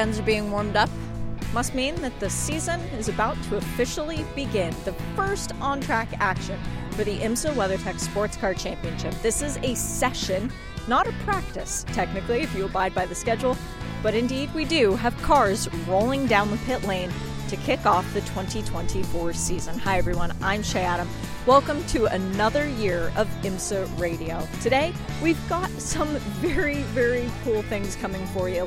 Guns are being warmed up. Must mean that the season is about to officially begin. The first on track action for the IMSA WeatherTech Sports Car Championship. This is a session, not a practice, technically, if you abide by the schedule, but indeed we do have cars rolling down the pit lane to kick off the 2024 season. Hi, everyone. I'm Shea Adam. Welcome to another year of IMSA Radio. Today, we've got some very, very cool things coming for you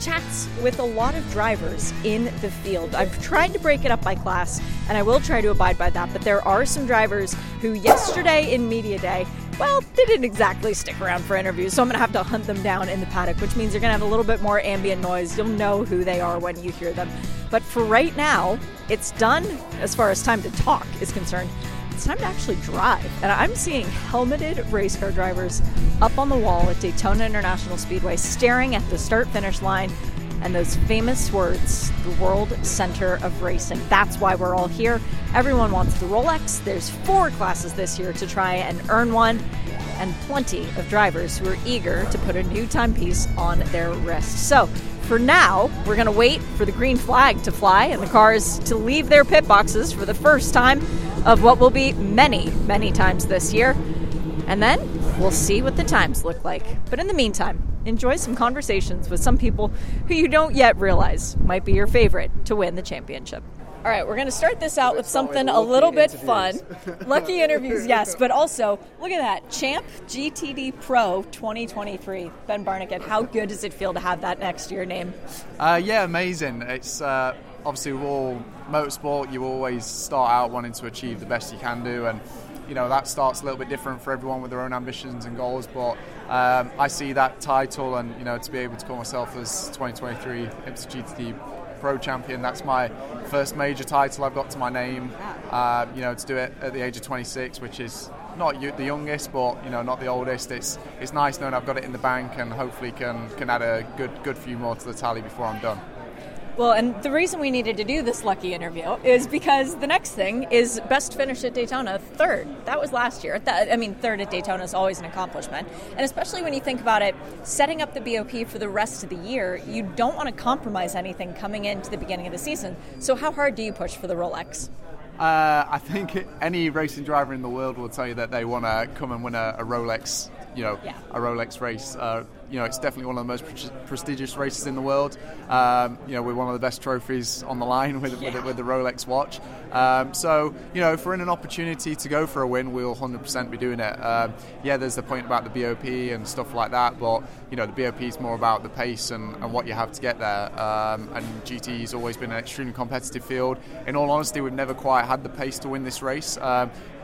chats with a lot of drivers in the field. I've tried to break it up by class, and I will try to abide by that, but there are some drivers who yesterday in Media Day, well, they didn't exactly stick around for interviews, so I'm to have to hunt them down in the paddock, which means you're to have a little bit more ambient noise. You'll know who they are when you hear them. But for right now, it's done as far as time to talk is concerned it's time to actually drive. And I'm seeing helmeted race car drivers up on the wall at Daytona International Speedway staring at the start finish line and those famous words, the World Center of Racing. That's why we're all here. Everyone wants the Rolex. There's four classes this year to try and earn one, and plenty of drivers who are eager to put a new timepiece on their wrist. So, for now, we're going to wait for the green flag to fly and the cars to leave their pit boxes for the first time of what will be many, many times this year. And then we'll see what the times look like. But in the meantime, enjoy some conversations with some people who you don't yet realize might be your favorite to win the championship. All right, we're going to start this out with something a little bit fun. Lucky interviews, yes, but also look at that Champ GTD Pro 2023. Ben Barnicoat, how good does it feel to have that next to your name? Uh, yeah, amazing. It's uh, obviously with all motorsport, you always start out wanting to achieve the best you can do, and you know that starts a little bit different for everyone with their own ambitions and goals. But um, I see that title, and you know to be able to call myself as 2023 IMSA GTD Pro Champion, that's my first major title I've got to my name. Uh, you know to do it at the age of 26, which is not the youngest, but you know not the oldest. It's it's nice knowing I've got it in the bank, and hopefully can can add a good good few more to the tally before I'm done. Well, and the reason we needed to do this lucky interview is because the next thing is best finish at Daytona, third. That was last year. That, I mean, third at Daytona is always an accomplishment. And especially when you think about it, setting up the BOP for the rest of the year, you don't want to compromise anything coming into the beginning of the season. So, how hard do you push for the Rolex? Uh, I think any racing driver in the world will tell you that they want to come and win a, a Rolex, you know, yeah. a Rolex race. Uh, you know, it's definitely one of the most pre- prestigious races in the world. Um, you know, we're one of the best trophies on the line with, yeah. with, with, the Rolex watch. Um, so, you know, if we're in an opportunity to go for a win, we'll 100% be doing it. Um, yeah, there's the point about the BOP and stuff like that, but, you know, the BOP is more about the pace and, and what you have to get there. Um, and GT has always been an extremely competitive field. In all honesty, we've never quite had the pace to win this race.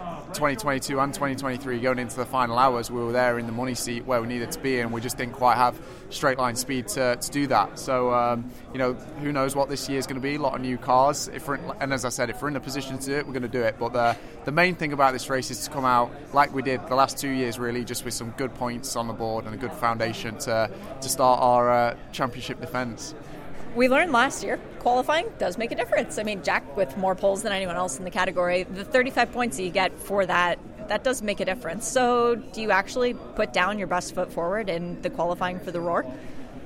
Um, 2022 and 2023 going into the final hours, we were there in the money seat where we needed to be, and we just didn't quite have straight line speed to, to do that. So, um, you know, who knows what this year is going to be? A lot of new cars. If in, and as I said, if we're in a position to do it, we're going to do it. But the, the main thing about this race is to come out like we did the last two years, really, just with some good points on the board and a good foundation to, to start our uh, championship defence we learned last year qualifying does make a difference. I mean, Jack with more poles than anyone else in the category, the 35 points that you get for that, that does make a difference. So, do you actually put down your best foot forward in the qualifying for the Roar?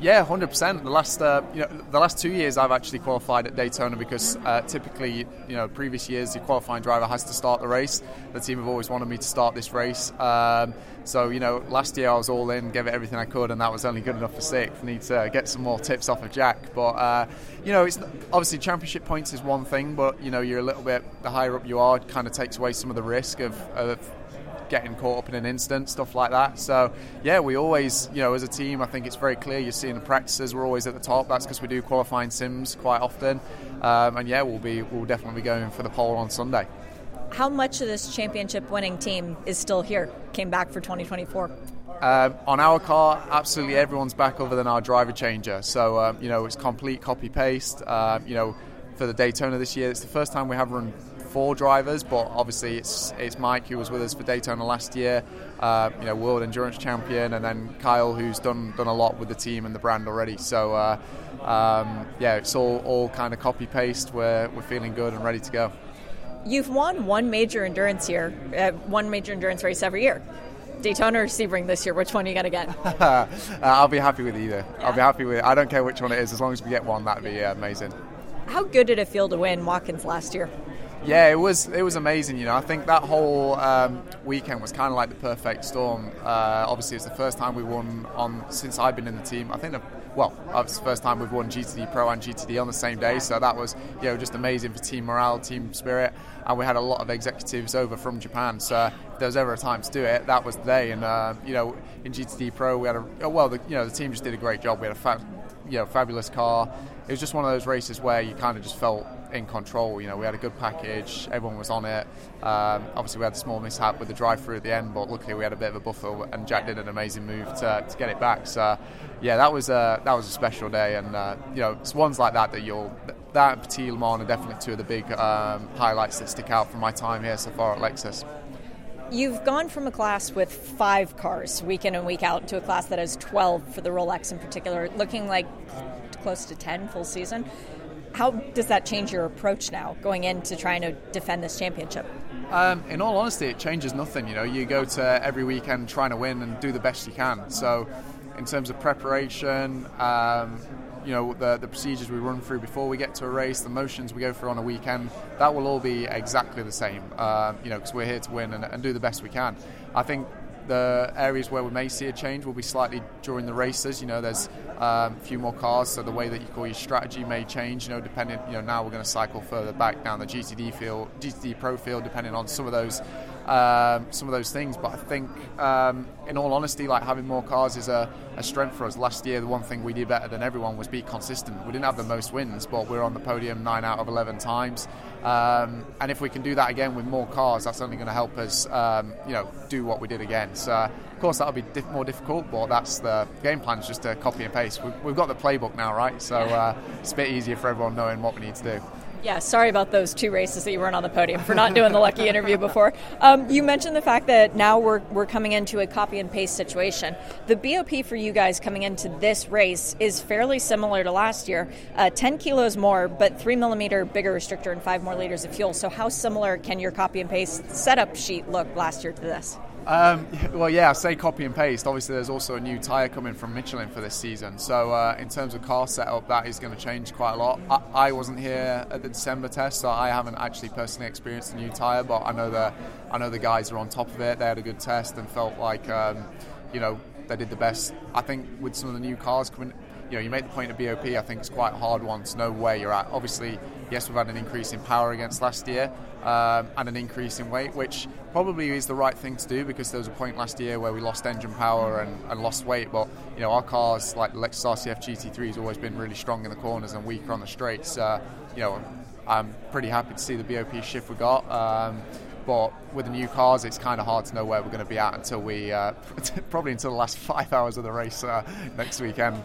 Yeah, hundred percent. The last, uh, you know, the last two years I've actually qualified at Daytona because uh, typically, you know, previous years the qualifying driver has to start the race. The team have always wanted me to start this race. Um, so, you know, last year I was all in, gave it everything I could, and that was only good enough for sixth. Need to get some more tips off of Jack, but uh, you know, it's obviously championship points is one thing, but you know, you're a little bit the higher up you are, kind of takes away some of the risk of, of getting caught up in an instant, stuff like that. So yeah, we always, you know, as a team, I think it's very clear. You're seeing the practices, we're always at the top. That's because we do qualifying sims quite often, um, and yeah, we'll be we'll definitely be going for the pole on Sunday. How much of this championship winning team is still here? Came back for 2024. Um, on our car, absolutely everyone's back other than our driver changer. So um, you know it's complete copy paste. Um, you know for the Daytona this year, it's the first time we have run four drivers, but obviously it's it's Mike who was with us for Daytona last year, uh, you know, world endurance champion, and then Kyle who's done done a lot with the team and the brand already. So uh, um, yeah, it's all all kind of copy paste. We're we're feeling good and ready to go. You've won one major endurance here, uh, one major endurance race every year. Daytona or Sebring this year? Which one are you going to get? uh, I'll be happy with either. Yeah. I'll be happy with. It. I don't care which one it is, as long as we get one. That'd be uh, amazing. How good did it feel to win Watkins last year? Yeah, it was it was amazing. You know, I think that whole um, weekend was kind of like the perfect storm. Uh, obviously, it's the first time we won on since I've been in the team. I think, the, well, it's the first time we've won GTD Pro and GTD on the same day. So that was you know just amazing for team morale, team spirit, and we had a lot of executives over from Japan. So if there was ever a time to do it, that was the day. And uh, you know, in GTD Pro, we had a well, the, you know, the team just did a great job. We had a fa- you know fabulous car. It was just one of those races where you kind of just felt in control. You know, we had a good package, everyone was on it. Um, obviously, we had a small mishap with the drive-through at the end, but luckily we had a bit of a buffer, and Jack did an amazing move to, to get it back. So, yeah, that was a that was a special day, and uh, you know, it's ones like that that you'll that and Petit Le Mans are definitely two of the big um, highlights that stick out from my time here so far at Lexus. You've gone from a class with five cars week in and week out to a class that has 12 for the Rolex in particular, looking like close to 10 full season. How does that change your approach now going into trying to defend this championship? Um, in all honesty, it changes nothing. You know, you go to every weekend trying to win and do the best you can. So, in terms of preparation, um, you know, the, the procedures we run through before we get to a race, the motions we go through on a weekend, that will all be exactly the same. Uh, you know, because we're here to win and, and do the best we can. I think the areas where we may see a change will be slightly during the races. You know, there's um, a few more cars, so the way that you call your strategy may change. You know, depending. You know, now we're going to cycle further back down the GTD field, GTD Pro field, depending on some of those um, some of those things. But I think, um, in all honesty, like having more cars is a, a, strength for us. Last year, the one thing we did better than everyone was be consistent. We didn't have the most wins, but we are on the podium nine out of eleven times. Um, and if we can do that again with more cars, that's only going to help us, um, you know, do what we did again. So, of course, that'll be diff- more difficult, but that's the game plan is just to copy and paste. We've, we've got the playbook now, right? So uh, it's a bit easier for everyone knowing what we need to do. Yeah, sorry about those two races that you weren't on the podium for not doing the lucky interview before. Um, you mentioned the fact that now we're, we're coming into a copy and paste situation. The BOP for you guys coming into this race is fairly similar to last year uh, 10 kilos more, but 3 millimeter bigger restrictor and 5 more liters of fuel. So, how similar can your copy and paste setup sheet look last year to this? Um, well, yeah, I say copy and paste. Obviously, there's also a new tyre coming from Michelin for this season. So, uh, in terms of car setup, that is going to change quite a lot. I, I, wasn't here at the December test, so I haven't actually personally experienced the new tyre. But I know the I know the guys are on top of it. They had a good test and felt like um, you know they did the best. I think with some of the new cars coming you know, you make the point of BOP. I think it's quite a hard one to know where you're at. Obviously, yes, we've had an increase in power against last year um, and an increase in weight, which probably is the right thing to do because there was a point last year where we lost engine power and, and lost weight. But you know, our cars like the Lexus RCF GT3 has always been really strong in the corners and weaker on the straights. Uh, you know, I'm pretty happy to see the BOP shift we got. Um, but with the new cars, it's kind of hard to know where we're going to be at until we uh, probably until the last five hours of the race uh, next weekend.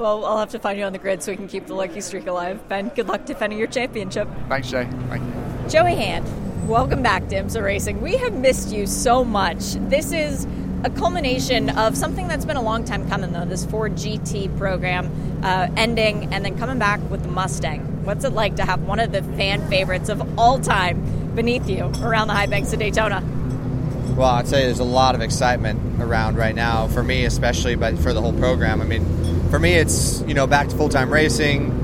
Well, I'll have to find you on the grid so we can keep the lucky streak alive. Ben, good luck defending your championship. Thanks, Jay. Thank you. Joey Hand, welcome back to IMSA Racing. We have missed you so much. This is a culmination of something that's been a long time coming, though this Ford GT program uh, ending and then coming back with the Mustang. What's it like to have one of the fan favorites of all time beneath you around the high banks of Daytona? Well, I'd say there's a lot of excitement around right now for me, especially, but for the whole program. I mean, for me, it's you know back to full time racing.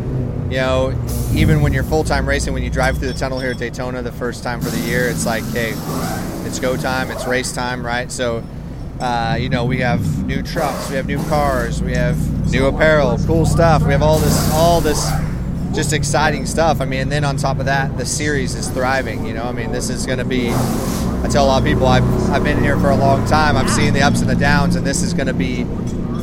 You know, even when you're full time racing, when you drive through the tunnel here at Daytona the first time for the year, it's like, hey, it's go time, it's race time, right? So, uh, you know, we have new trucks, we have new cars, we have new apparel, cool stuff. We have all this, all this, just exciting stuff. I mean, and then on top of that, the series is thriving. You know, I mean, this is going to be I tell a lot of people I've, I've been here for a long time. I've seen the ups and the downs, and this is going to be,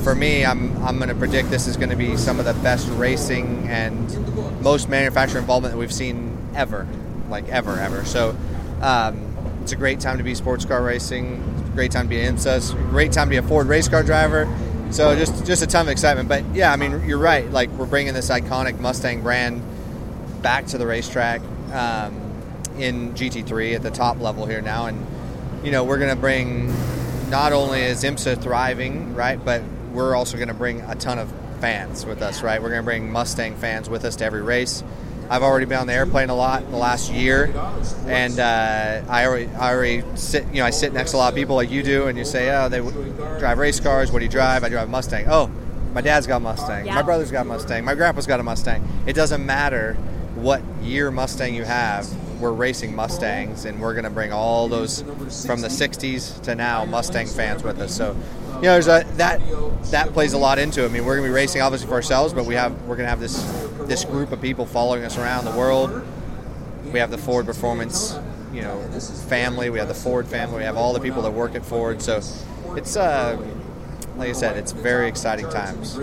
for me, I'm, I'm going to predict this is going to be some of the best racing and most manufacturer involvement that we've seen ever, like ever, ever. So um, it's a great time to be sports car racing. Great time to be an IMSA. Great time to be a Ford race car driver. So just just a ton of excitement. But yeah, I mean, you're right. Like we're bringing this iconic Mustang brand back to the racetrack. Um, in GT3 at the top level here now, and you know we're going to bring not only is IMSA thriving, right, but we're also going to bring a ton of fans with us, right? We're going to bring Mustang fans with us to every race. I've already been on the airplane a lot in the last year, and uh, I, already, I already sit. You know, I sit next to a lot of people like you do, and you say, "Oh, they drive race cars. What do you drive? I drive a Mustang. Oh, my dad's got a Mustang. Yeah. My brother's got a Mustang. My grandpa's got a Mustang. It doesn't matter what year Mustang you have we're racing Mustangs, and we're going to bring all those from the '60s to now Mustang fans with us. So, you know, there's a, that that plays a lot into it. I mean, we're going to be racing obviously for ourselves, but we have we're going to have this this group of people following us around the world. We have the Ford Performance, you know, family. We have the Ford family. We have all the people that work at Ford. So, it's uh, like I said, it's very exciting times.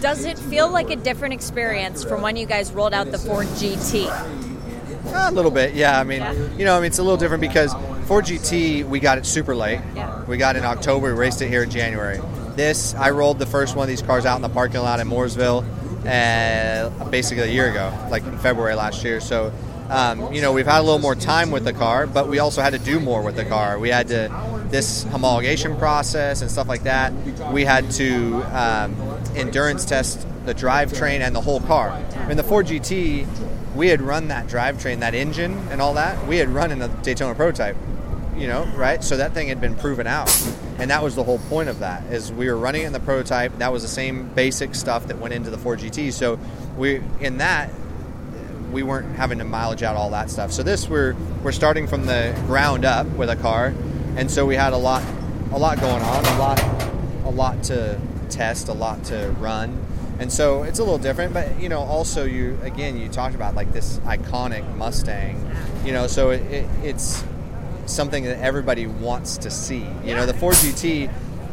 Does it feel like a different experience from when you guys rolled out the Ford GT? A little bit, yeah. I mean, yeah. you know, I mean, it's a little different because Ford GT we got it super late. Yeah. We got it in October. We raced it here in January. This I rolled the first one of these cars out in the parking lot in Mooresville, uh, basically a year ago, like in February last year. So. Um, you know, we've had a little more time with the car, but we also had to do more with the car. We had to this homologation process and stuff like that. We had to um, endurance test the drivetrain and the whole car. I mean, the Ford GT we had run that drivetrain, that engine, and all that. We had run in a Daytona prototype, you know, right? So that thing had been proven out, and that was the whole point of that. Is we were running in the prototype. That was the same basic stuff that went into the Ford GT. So we in that we weren't having to mileage out all that stuff. So this we're we're starting from the ground up with a car, and so we had a lot a lot going on, a lot a lot to test, a lot to run and so it's a little different but you know also you again you talked about like this iconic mustang you know so it, it, it's something that everybody wants to see. You know the ford gt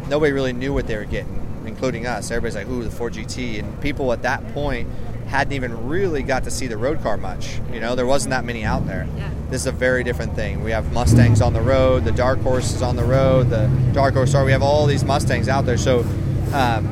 nobody really knew what they were getting including us. Everybody's like ooh the ford gt and people at that point hadn't even really got to see the road car much. You know there wasn't that many out there. This is a very different thing. We have mustangs on the road the dark horse is on the road the dark horse star we have all these mustangs out there. So um,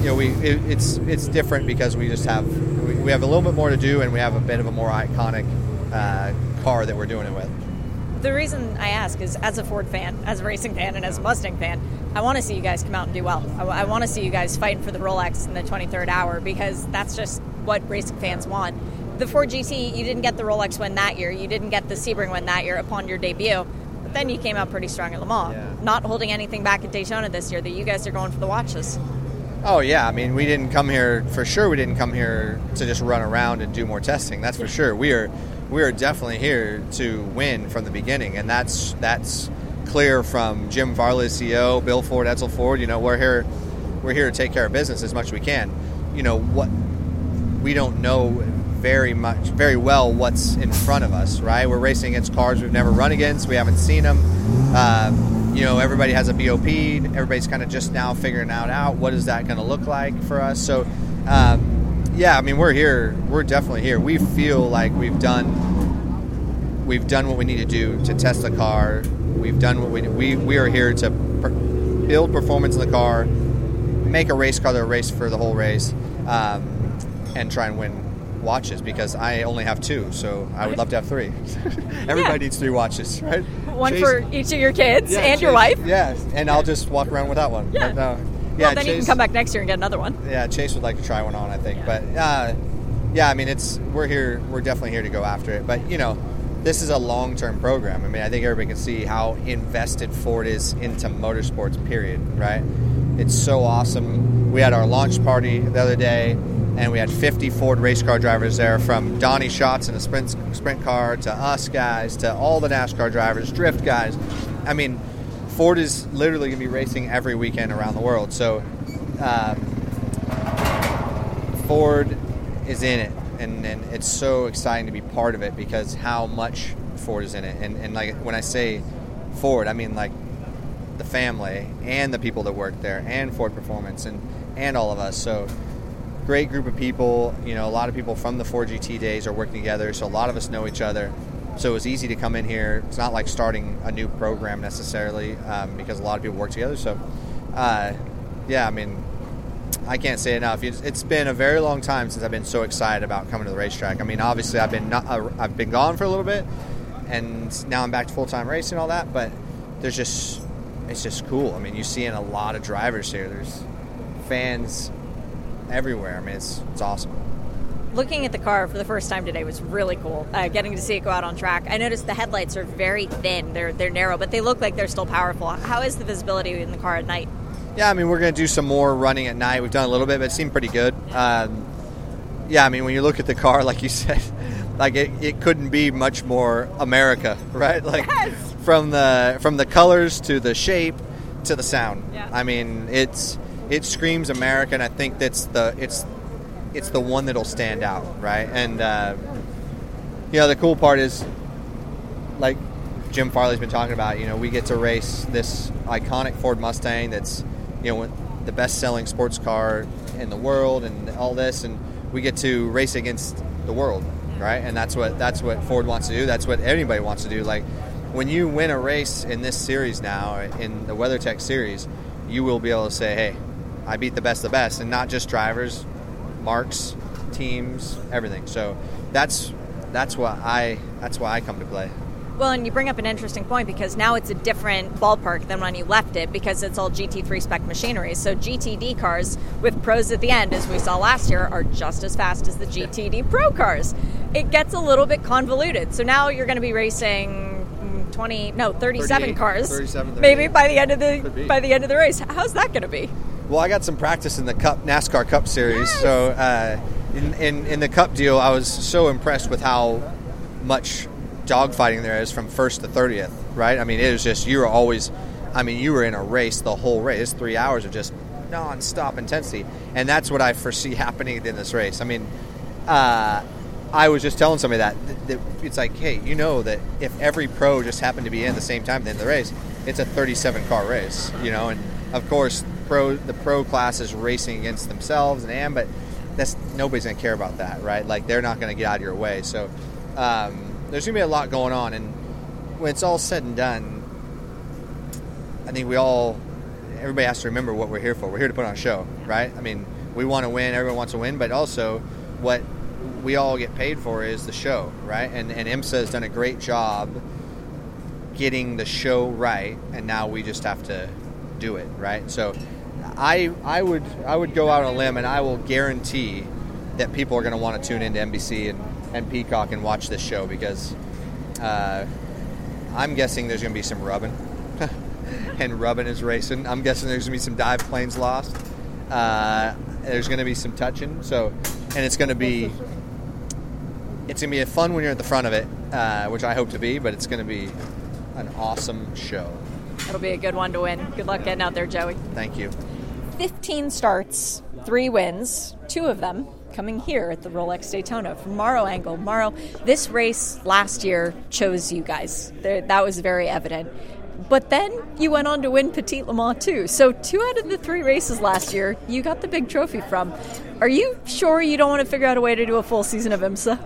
you know, we it, it's it's different because we just have we, we, have a little bit more to do, and we have a bit of a more iconic uh, car that we're doing it with. The reason I ask is, as a Ford fan, as a racing fan, and as a Mustang fan, I want to see you guys come out and do well. I, I want to see you guys fighting for the Rolex in the 23rd hour because that's just what racing fans want. The Ford GT, you didn't get the Rolex win that year. You didn't get the Sebring win that year upon your debut. But then you came out pretty strong at Le Mans, yeah. not holding anything back at Daytona this year. That you guys are going for the watches. Oh yeah, I mean we didn't come here for sure. We didn't come here to just run around and do more testing. That's for sure. We are we are definitely here to win from the beginning, and that's that's clear from Jim Farley, CEO, Bill Ford, Edsel Ford. You know we're here we're here to take care of business as much as we can. You know what we don't know very much very well what's in front of us. Right, we're racing against cars we've never run against. We haven't seen them. Uh, you know everybody has a BOP. Everybody's kind of just now figuring out out what is that going to look like for us. So, um, yeah, I mean we're here. We're definitely here. We feel like we've done we've done what we need to do to test the car. We've done what we we we are here to per, build performance in the car, make a race car that race for the whole race, um, and try and win watches because I only have two, so I would love to have three. Everybody yeah. needs three watches, right? One Chase, for each of your kids yeah, and Chase, your wife. Yeah, and I'll just walk around without one. Yeah. But, uh, yeah, well, then Chase, you can come back next year and get another one. Yeah, Chase would like to try one on, I think. Yeah. But uh, yeah, I mean, it's we're here. We're definitely here to go after it. But you know, this is a long-term program. I mean, I think everybody can see how invested Ford is into motorsports. Period. Right? It's so awesome. We had our launch party the other day and we had 50 Ford race car drivers there from Donny Schatz in a sprint sprint car to us guys to all the NASCAR drivers, drift guys. I mean, Ford is literally going to be racing every weekend around the world. So um, Ford is in it, and, and it's so exciting to be part of it because how much Ford is in it. And, and like when I say Ford, I mean like the family and the people that work there and Ford Performance and, and all of us. So great group of people. You know, a lot of people from the Ford GT days are working together. So a lot of us know each other. So it was easy to come in here. It's not like starting a new program necessarily um, because a lot of people work together. So, uh, yeah, I mean, I can't say enough. It's been a very long time since I've been so excited about coming to the racetrack. I mean, obviously, I've been not, uh, I've been gone for a little bit, and now I'm back to full time racing and all that. But there's just it's just cool. I mean, you're seeing a lot of drivers here. There's fans everywhere. I mean, it's it's awesome looking at the car for the first time today was really cool. Uh, getting to see it go out on track. I noticed the headlights are very thin. They're they're narrow, but they look like they're still powerful. How is the visibility in the car at night? Yeah, I mean we're going to do some more running at night. We've done a little bit, but it seemed pretty good. Um, yeah, I mean when you look at the car, like you said, like it, it couldn't be much more America, right? Like yes. from the from the colors to the shape to the sound. Yeah. I mean it's it screams America, and I think that's the it's it's the one that'll stand out, right? And uh, you know, the cool part is, like Jim Farley's been talking about, you know, we get to race this iconic Ford Mustang that's, you know, the best-selling sports car in the world, and all this, and we get to race against the world, right? And that's what that's what Ford wants to do. That's what anybody wants to do. Like when you win a race in this series now, in the WeatherTech series, you will be able to say, "Hey, I beat the best of the best," and not just drivers, marques, teams, everything. So that's that's why I that's why I come to play. Well, and you bring up an interesting point because now it's a different ballpark than when you left it because it's all GT3 spec machinery. So GTD cars with pros at the end, as we saw last year, are just as fast as the GTD Pro cars. It gets a little bit convoluted. So now you're going to be racing 20 no 37 cars 37, maybe by the end of the by the end of the race how's that going to be well, I got some practice in the Cup NASCAR Cup Series. Yes. So uh, in, in, in the Cup deal, I was so impressed with how much dogfighting there is from first to thirtieth. Right? I mean, it was just you were always. I mean, you were in a race the whole race. Three hours of just non-stop intensity, and that's what I foresee happening in this race. I mean, uh, I was just telling somebody that, that, that, it's like, hey, you know that if every pro just happened to be in the same time at the end of the race, it's a 37 car race, you know, and of course pro the pro class is racing against themselves and am, but that's nobody's gonna care about that, right? Like they're not gonna get out of your way. So um, there's gonna be a lot going on, and when it's all said and done, I think we all everybody has to remember what we're here for. We're here to put on a show, right? I mean, we want to win. Everyone wants to win, but also what we all get paid for is the show, right? And and IMSA has done a great job getting the show right, and now we just have to do it, right? So I I would I would go out on a limb and I will guarantee that people are going to want to tune into NBC and, and Peacock and watch this show because uh, I'm guessing there's going to be some rubbing and rubbing is racing. I'm guessing there's going to be some dive planes lost. Uh, there's going to be some touching. So and it's going to be it's going to be a fun when you're at the front of it, uh, which I hope to be. But it's going to be an awesome show. It'll be a good one to win. Good luck getting out there, Joey. Thank you. 15 starts, three wins, two of them coming here at the Rolex Daytona from Maro Engel. Maro, this race last year chose you guys. That was very evident. But then you went on to win Petit Le Mans too. So two out of the three races last year, you got the big trophy from. Are you sure you don't want to figure out a way to do a full season of IMSA?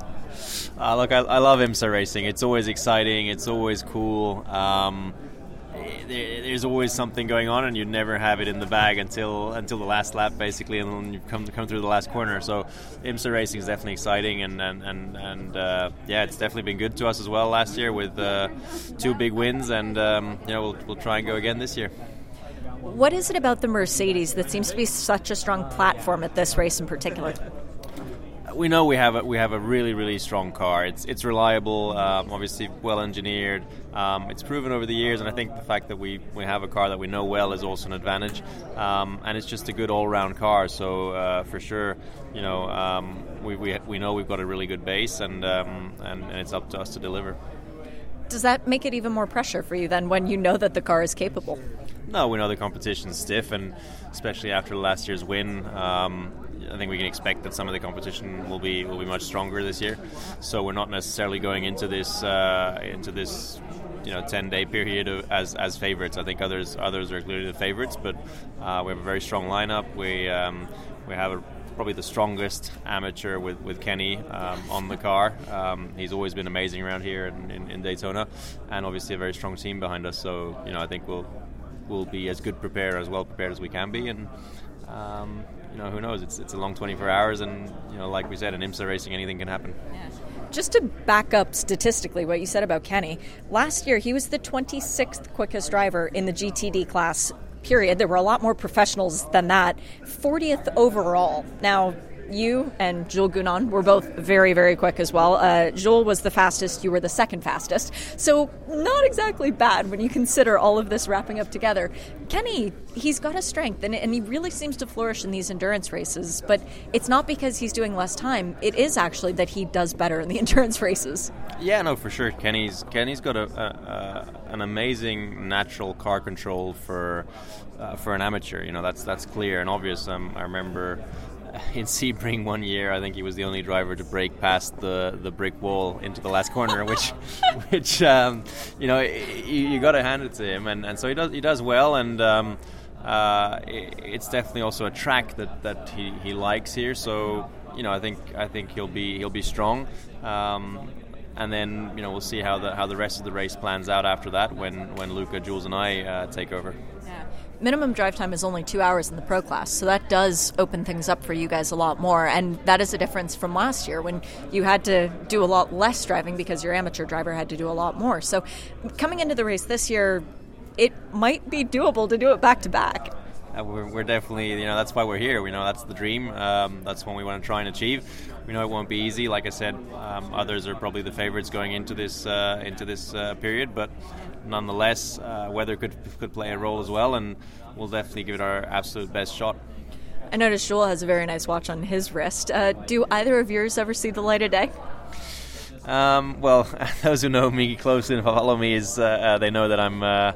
Uh, look, I, I, love IMSA racing. It's always exciting. It's always cool. Um, there's always something going on, and you never have it in the bag until until the last lap, basically, and then you come come through the last corner. So, IMSA racing is definitely exciting, and and and, and uh, yeah, it's definitely been good to us as well last year with uh, two big wins, and um, we'll we'll try and go again this year. What is it about the Mercedes that seems to be such a strong platform at this race in particular? We know we have a, we have a really really strong car. It's it's reliable, um, obviously well engineered. Um, it's proven over the years, and I think the fact that we, we have a car that we know well is also an advantage. Um, and it's just a good all round car. So uh, for sure, you know, um, we, we we know we've got a really good base, and, um, and and it's up to us to deliver. Does that make it even more pressure for you then when you know that the car is capable? No, we know the competition's stiff, and especially after last year's win, um, I think we can expect that some of the competition will be will be much stronger this year. So we're not necessarily going into this uh, into this you know 10 day period of, as as favorites. I think others others are clearly the favorites, but uh, we have a very strong lineup. We um, we have a, probably the strongest amateur with, with Kenny um, on the car. Um, he's always been amazing around here in, in, in, Daytona, and obviously a very strong team behind us. So you know I think we'll we'll be as good prepared as well prepared as we can be, and um, you know who knows? It's it's a long 24 hours, and you know like we said in IMSA racing, anything can happen. Yeah. Just to back up statistically what you said about Kenny, last year he was the 26th quickest driver in the GTD class period. There were a lot more professionals than that. 40th overall. Now, you and Jules Gounon were both very, very quick as well. Uh, Jules was the fastest, you were the second fastest. So, not exactly bad when you consider all of this wrapping up together. Kenny, he's got a strength, and, and he really seems to flourish in these endurance races, but it's not because he's doing less time. It is actually that he does better in the endurance races. Yeah, no, for sure. Kenny's Kenny's got a, a, a an amazing natural car control for uh, for an amateur. You know, that's that's clear and obvious. Um, I remember in Sebring one year, I think he was the only driver to break past the, the brick wall into the last corner, which, which um, you know, you, you got to hand it to him, and, and so he does he does well, and um, uh, it's definitely also a track that, that he, he likes here. So you know, I think I think he'll be he'll be strong. Um, and then you know we'll see how the how the rest of the race plans out after that when when Luca, Jules, and I uh, take over minimum drive time is only two hours in the pro class, so that does open things up for you guys a lot more. And that is a difference from last year when you had to do a lot less driving because your amateur driver had to do a lot more. So coming into the race this year, it might be doable to do it back to back. We're, we're, definitely, you know, that's why we're here. We know that's the dream. Um, that's what we want to try and achieve. We know it won't be easy. Like I said, um, others are probably the favorites going into this uh, into this uh, period, but nonetheless, uh, weather could could play a role as well, and we'll definitely give it our absolute best shot. I noticed Joel has a very nice watch on his wrist. Uh, do either of yours ever see the light of day? Um, well, those who know me closely and follow me is uh, uh, they know that I'm uh,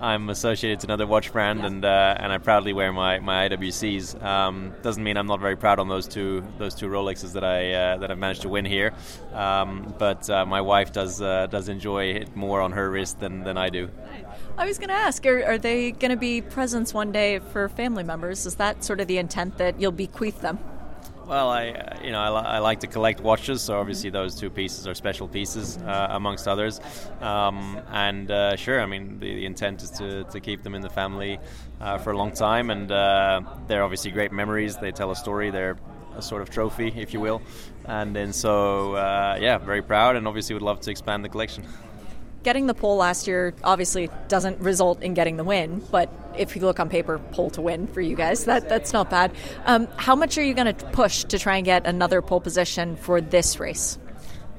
I'm associated to another watch brand, and uh, and I proudly wear my, my IWCs. Um, doesn't mean I'm not very proud on those two those two Rolexes that I uh, that I've managed to win here. Um, but uh, my wife does does enjoy it more on her wrist than, than I do. I was going to ask, are, are they going to be presents one day for family members? Is that sort of the intent that you'll bequeath them? Well, I uh, you know I, I, like to collect watches, so obviously those two pieces are special pieces uh, amongst others. Um, and uh, sure, I mean the, the, intent is to, to keep them in the family uh, for a long time, and uh, they're obviously great memories. They tell a story. They're a sort of trophy, if you will. And then so uh, yeah, very proud, and obviously would love to expand the collection. Getting the pole last year obviously doesn't result in getting the win, but if you look on paper, pole to win for you guys, that that's not bad. Um, how much are you going to push to try and get another pole position for this race?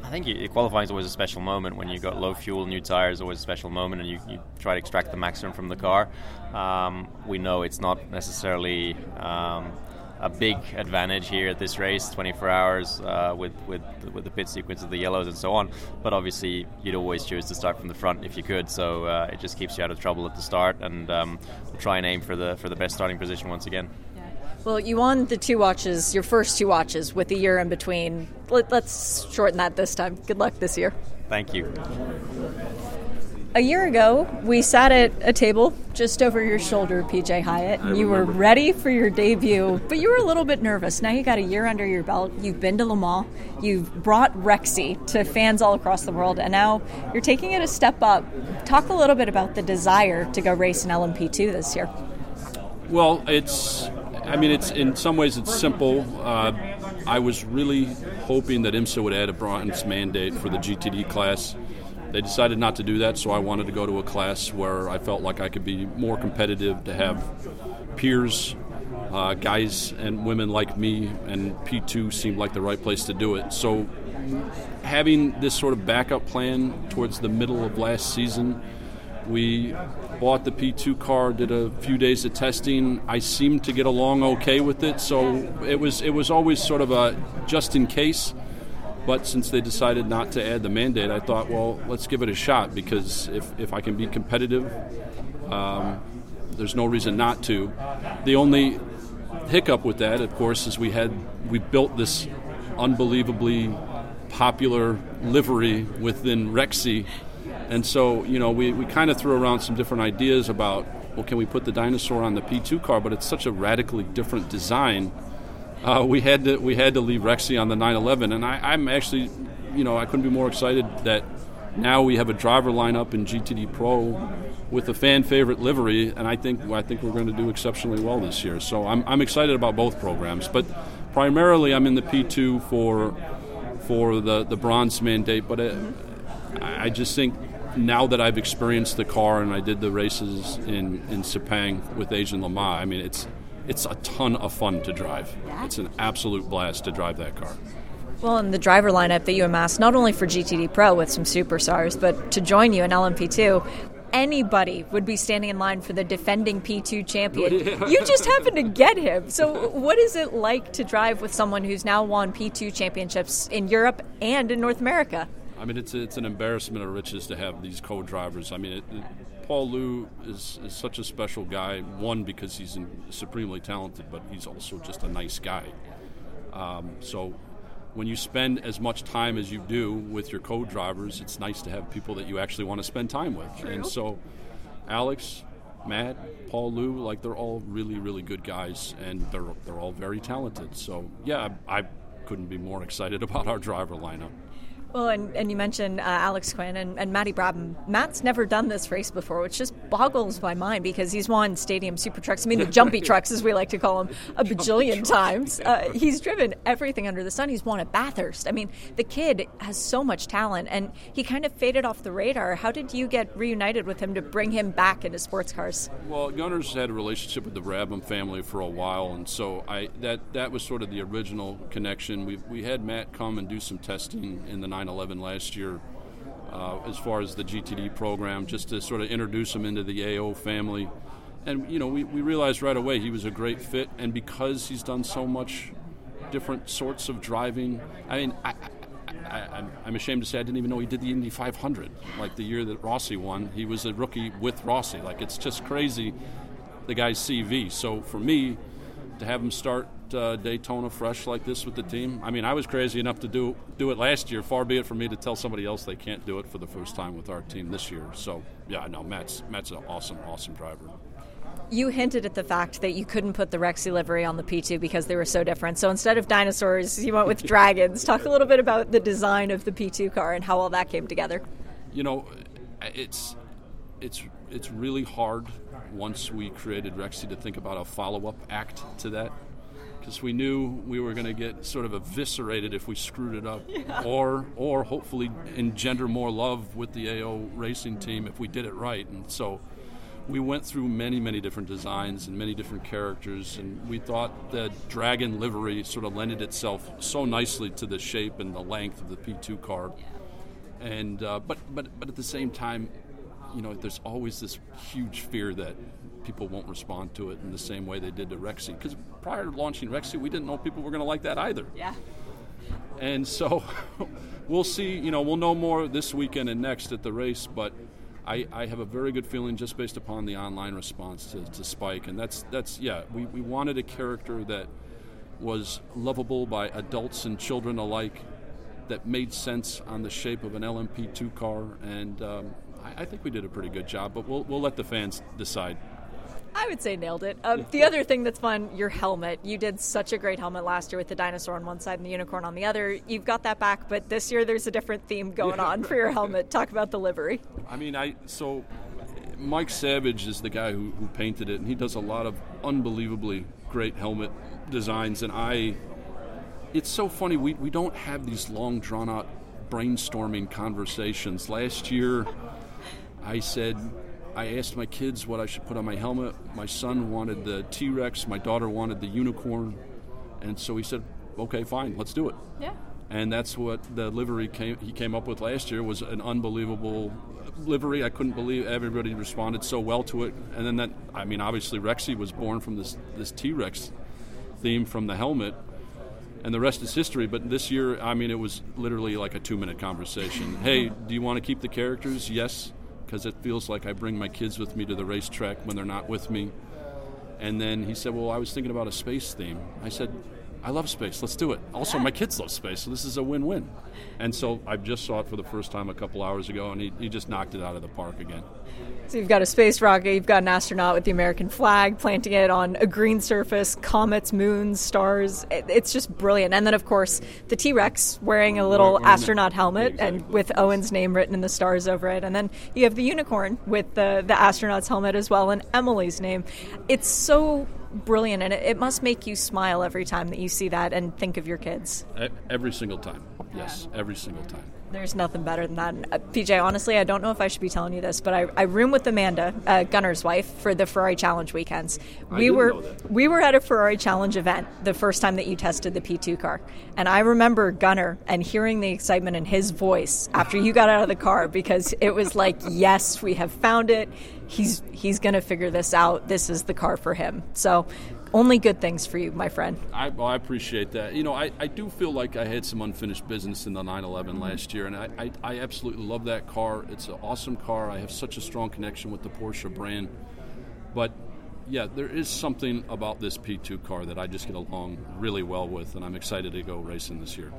I think qualifying is always a special moment when you've got low fuel, new tires. Always a special moment, and you, you try to extract the maximum from the car. Um, we know it's not necessarily um, a big advantage here at this race 24 hours uh, with, with with the pit sequence of the yellows and so on but obviously you'd always choose to start from the front if you could so uh, it just keeps you out of trouble at the start and um, we'll try and aim for the for the best starting position once again well, you won the two watches, your first two watches, with a year in between. Let, us shorten that this time. Good luck this year. Thank you. A year ago, we sat at a table just over your shoulder, PJ Hyatt, and you were ready for your debut, but you were a little bit nervous. Now you got a year under your belt. You've been to Le Mans. You've brought Rexy to fans all across the world, and now you're taking it a step up. Talk a little bit about the desire to go race in LMP2 this year. Well, it's. I mean, it's in some ways it's simple. Uh, I was really hoping that IMSA would add a bronze mandate for the GTD class they decided not to do that, so I wanted to go to a class where I felt like I could be more competitive, to have peers, uh, guys and women like me, and P2 seemed like the right place to do it. So, having this sort of backup plan towards the middle of last season, we bought the P2 car, did a few days of testing. I seemed to get along okay with it, so it was it was always sort of a just in case. But since they decided not to add the mandate, I thought, well, let's give it a shot because if, if I can be competitive, um, there's no reason not to. The only hiccup with that, of course, is we had we built this unbelievably popular livery within Rexy, and so you know we, we kind of threw around some different ideas about well, can we put the dinosaur on the P2 car? But it's such a radically different design. Uh, we had to we had to leave Rexy on the 911, and I, I'm actually, you know, I couldn't be more excited that now we have a driver lineup in GTD Pro with a fan favorite livery, and I think I think we're going to do exceptionally well this year. So I'm, I'm excited about both programs, but primarily I'm in the P2 for for the the bronze mandate. But it, I just think now that I've experienced the car and I did the races in in Sepang with Asian Le Mans, I mean it's it's a ton of fun to drive. It's an absolute blast to drive that car. Well, in the driver lineup that you amassed, not only for GTD Pro with some superstars, but to join you in LMP2, anybody would be standing in line for the defending P2 champion. You just happen to get him. So, what is it like to drive with someone who's now won P2 championships in Europe and in North America? I mean, it's it's an embarrassment of riches to have these co-drivers. I mean, it, it, Paul-Loup is, is such a special guy. One because he's supremely talented, but he's also just a nice guy. Um, so when you spend as much time as you do with your co-drivers, it's nice to have people that you actually want to spend time with. True. And so, Alex, Matt, Paul-Loup, like they're all really, really good guys, and they're they're all very talented. So yeah, I, I couldn't be more excited about our driver lineup. Well, and, and you mentioned uh, Alex Quinn and, and Matty Brabham. Matt's never done this race before, which just boggles my mind because he's won stadium super trucks, I mean, the jumpy trucks, as we like to call them, a bajillion times. Uh, he's driven everything under the sun. He's won at Bathurst. I mean, the kid has so much talent, and he kind of faded off the radar. How did you get reunited with him to bring him back into sports cars? Well, Gunnar's had a relationship with the Brabham family for a while, and so I that that was sort of the original connection. We we had Matt come and do some testing in the 911 last year uh, as far as the GTD program, just to sort of introduce him into the AO family. And, you know, we, we realized right away he was a great fit, and because he's done so much different sorts of driving, I mean, I, I, am ashamed to say I didn't even know he did the Indy 500. Like the year that Rossi won, he was a rookie with Rossi. Like it's just crazy, the guy's CV. So for me, to have him start uh, Daytona fresh like this with the team. I mean, I was crazy enough to do do it last year. Far be it from me to tell somebody else they can't do it for the first time with our team this year. So yeah, no, Matt's Matt's an awesome, awesome driver. You hinted at the fact that you couldn't put the Rexy livery on the P2 because they were so different. So instead of dinosaurs, you went with dragons. Talk a little bit about the design of the P2 car and how all that came together. You know, it's it's it's really hard once we created Rexy to think about a follow up act to that because we knew we were going to get sort of eviscerated if we screwed it up, yeah. or or hopefully engender more love with the AO racing team if we did it right. And so we went through many many different designs and many different characters, and we thought the dragon livery sort of lended itself so nicely to the shape and the length of the P2 car. And uh, but but but at the same time, you know, there's always this huge fear that people won't respond to it in the same way they did to Rexy. Because prior to launching Rexy, we didn't know people were going to like that either. Yeah. And so we'll see, you know, we'll know more this weekend and next at the race, but I, I have a very good feeling just based upon the online response to, to Spike. And that's, that's yeah, we, we wanted a character that was lovable by adults and children alike, that made sense on the shape of an LMP2 car. And um, I, I think we did a pretty good job, but we'll, we'll let the fans decide. I would say nailed it. Um, the other thing that's fun, your helmet. You did such a great helmet last year with the dinosaur on one side and the unicorn on the other. You've got that back, but this year there's a different theme going yeah. on for your helmet. Talk about the livery. I mean, I so Mike Savage is the guy who, who painted it, and he does a lot of unbelievably great helmet designs. And I, it's so funny. We we don't have these long drawn out brainstorming conversations. Last year, I said I asked my kids what I should put on my helmet. My son wanted the T Rex, my daughter wanted the unicorn. And so he said, okay, fine, let's do it. Yeah. And that's what the livery came, he came up with last year was an unbelievable livery. I couldn't believe everybody responded so well to it. And then that, I mean, obviously Rexy was born from this, this T Rex theme from the helmet and the rest is history. But this year, I mean, it was literally like a two minute conversation. hey, do you want to keep the characters? Yes because it feels like I bring my kids with me to the racetrack when they're not with me. And then he said, Well, I was thinking about a space theme. I said, I love space. Let's do it. Also, my kids love space, so this is a win-win. And so I just saw it for the first time a couple hours ago, and he, he just knocked it out of the park again. So you've got a space rocket, you've got an astronaut with the American flag planting it on a green surface, comets, moons, stars. It, it's just brilliant. And then, of course, the T Rex wearing a little Wearing astronaut it. helmet Exactly. and with Owen's name written in the stars over it. And then you have the unicorn with the, the astronaut's helmet as well and Emily's name. It's so brilliant, and it, it must make you smile every time that you see that and think of your kids. Every single time. Yes, every single time. There's nothing better than that. Uh, PJ, honestly, I don't know if I should be telling you this, but I, I room with Amanda, uh, Gunnar's wife, for the Ferrari Challenge weekends. We were we were at a Ferrari Challenge event the first time that you tested the P2 car, and I remember Gunner and hearing the excitement in his voice after you got out of the car because it was like, yes, we have found it. He's he's gonna figure this out. This is the car for him. So. Only good things for you, my friend. I, well, I appreciate that. You know, I, I do feel like I had some unfinished business in the 911 mm-hmm. last year, and I, I, I absolutely love that car. It's an awesome car. I have such a strong connection with the Porsche brand. But yeah, there is something about this P2 car that I just get along really well with, and I'm excited to go racing this year.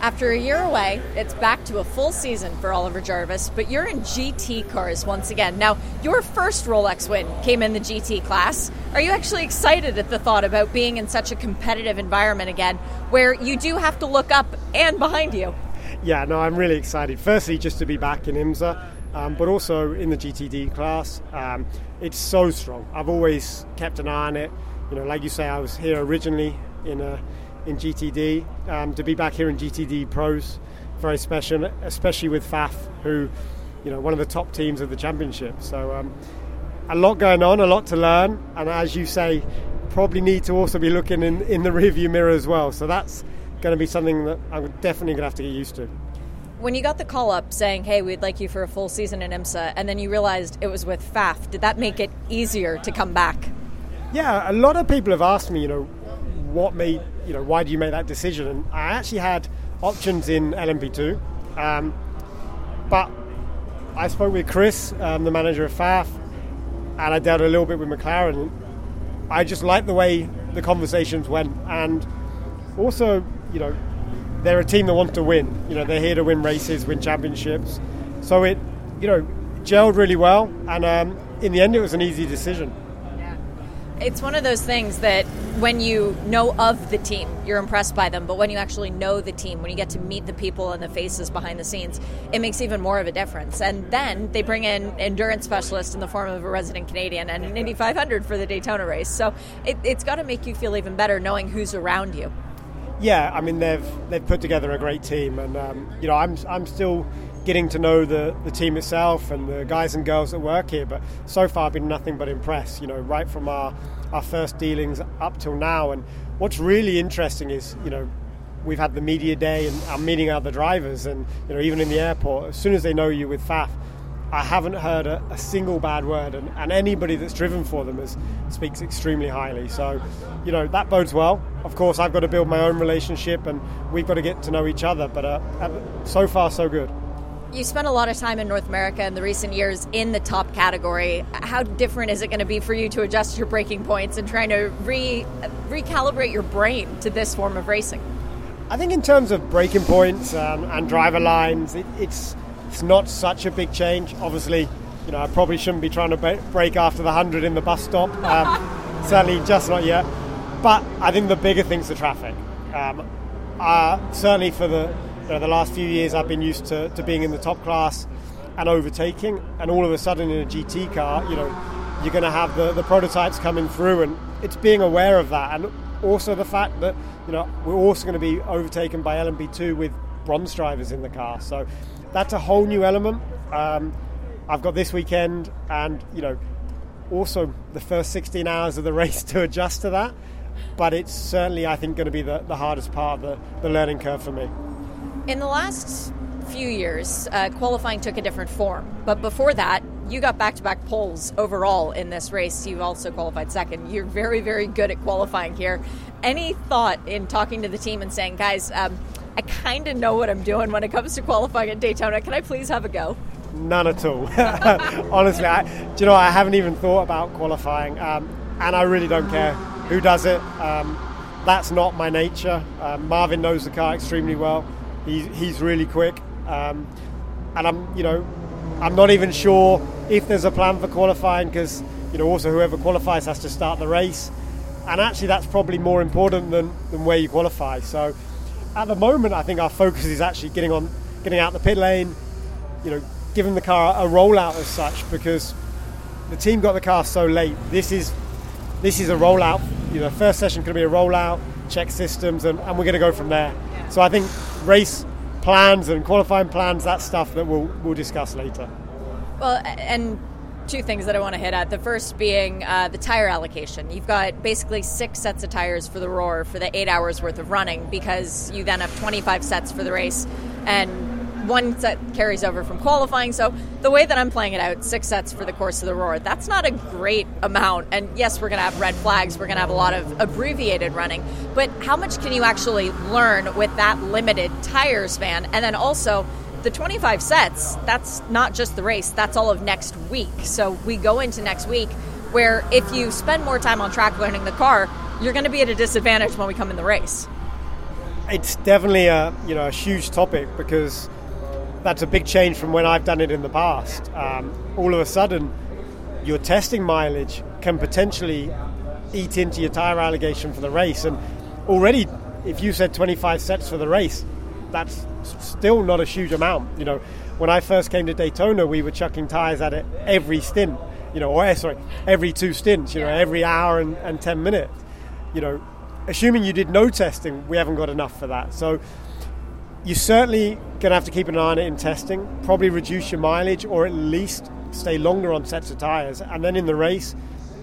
After a year away, it's back to a full season for Oliver Jarvis, but you're in GT cars once again. Now, your first Rolex win came in the GT class. Are you actually excited at the thought about being in such a competitive environment again where you do have to look up and behind you? Yeah, no, I'm really excited. Firstly, just to be back in IMSA, um, but also in the GTD class. Um, it's so strong. I've always kept an eye on it. You know, like you say, I was here originally in a, in GTD. Um, to be back here in GTD Pros, very special, especially with Pfaff, who, you know, one of the top teams of the championship. So, um, a lot going on, a lot to learn, and as you say, probably need to also be looking in, in the rearview mirror as well. So that's going to be something that I'm definitely going to have to get used to. When you got the call up saying, hey, we'd like you for a full season in IMSA, and then you realized it was with Pfaff, did that make it easier to come back? Yeah, a lot of people have asked me, you know, what made, you know, why do you make that decision? And I actually had options in LMP2, um, but I spoke with Chris, um, the manager of Pfaff, and I dealt a little bit with McLaren. I just liked the way the conversations went, and also, you know, they're a team that wants to win. You know, they're here to win races, win championships. So it, you know, gelled really well, and um, in the end, it was an easy decision. It's one of those things that when you know of the team, you're impressed by them. But when you actually know the team, when you get to meet the people and the faces behind the scenes, it makes even more of a difference. And then they bring in endurance specialists in the form of a resident Canadian and an Indy 500 for the Daytona race. So it, it's got to make you feel even better knowing who's around you. Yeah, I mean they've they've put together a great team, and um, you know I'm I'm still getting to know the, the team itself and the guys and girls that work here. But so far, I've been nothing but impressed. You know, right from our our first dealings up till now. And what's really interesting is you know we've had the media day and I'm meeting other drivers, and you know even in the airport, as soon as they know you with Pfaff. I haven't heard a, a single bad word, and, and anybody that's driven for them is, speaks extremely highly. So, you know, that bodes well. Of course, I've got to build my own relationship, and we've got to get to know each other. But uh, uh, so far, so good. You spent a lot of time in North America in the recent years in the top category. How different is it going to be for you to adjust your braking points and trying to re recalibrate your brain to this form of racing? I think in terms of braking points um, and driver lines, it, it's it's not such a big change. Obviously, you know, I probably shouldn't be trying to brake after the hundred in the bus stop. Um, certainly, just not yet. But I think the bigger thing's the traffic. Um, uh, certainly, for the you know, the last few years, I've been used to, to being in the top class and overtaking, and all of a sudden in a GT car, you know, you're going to have the, the prototypes coming through, and it's being aware of that, and also the fact that you know we're also going to be overtaken by LMP2 with bronze drivers in the car. So that's a whole new element. Um, I've got this weekend, and you know, also the first 16 hours of the race to adjust to that. But it's certainly, I think, going to be the, the hardest part of the, the learning curve for me. In the last few years, uh, qualifying took a different form. But before that, you got back to back poles overall in this race. You also qualified second. You're very, very good at qualifying here. Any thought in talking to the team and saying, guys, um, I kind of know what I'm doing when it comes to qualifying at Daytona. Can I please have a go? None at all. Honestly, I, do you know I haven't even thought about qualifying, um, and I really don't care who does it. Um, that's not my nature. Um, Marvin knows the car extremely well. He's he's really quick, um, and I'm you know I'm not even sure if there's a plan for qualifying because you know also whoever qualifies has to start the race, and actually that's probably more important than, than where you qualify. So at the moment, I think our focus is actually getting on getting out the pit lane, you know, giving the car a rollout as such because the team got the car so late. This is this is a rollout. You know, first session to be a rollout, check systems, and, and we're going to go from there. So I think race plans and qualifying plans, that stuff that we'll we'll discuss later. Well, and two things that I want to hit at. The first being uh, the tire allocation. You've got basically six sets of tires for the Roar for the eight hours worth of running because you then have 25 sets for the race. And one set carries over from qualifying. So the way that I'm playing it out, six sets for the course of the Roar, that's not a great amount. And yes, we're going to have red flags. We're going to have a lot of abbreviated running. But how much can you actually learn with that limited tire span? And then also the 25 sets, that's not just the race, that's all of next week. So we go into next week where if you spend more time on track learning the car, you're going to be at a disadvantage when we come in the race. It's definitely a you know a huge topic because that's a big change from when I've done it in the past. Um, all of a sudden, your testing mileage can potentially eat into your tire allocation for the race, and already, if you said 25 sets for the race, that's still not a huge amount. You know, when I first came to Daytona, we were chucking tires at it every stint. You know, or eh, sorry, every two stints. You know, every hour and, and 10 minutes. You know, assuming you did no testing, we haven't got enough for that. So you're certainly going to have to keep an eye on it in testing, probably reduce your mileage or at least stay longer on sets of tyres. And then in the race,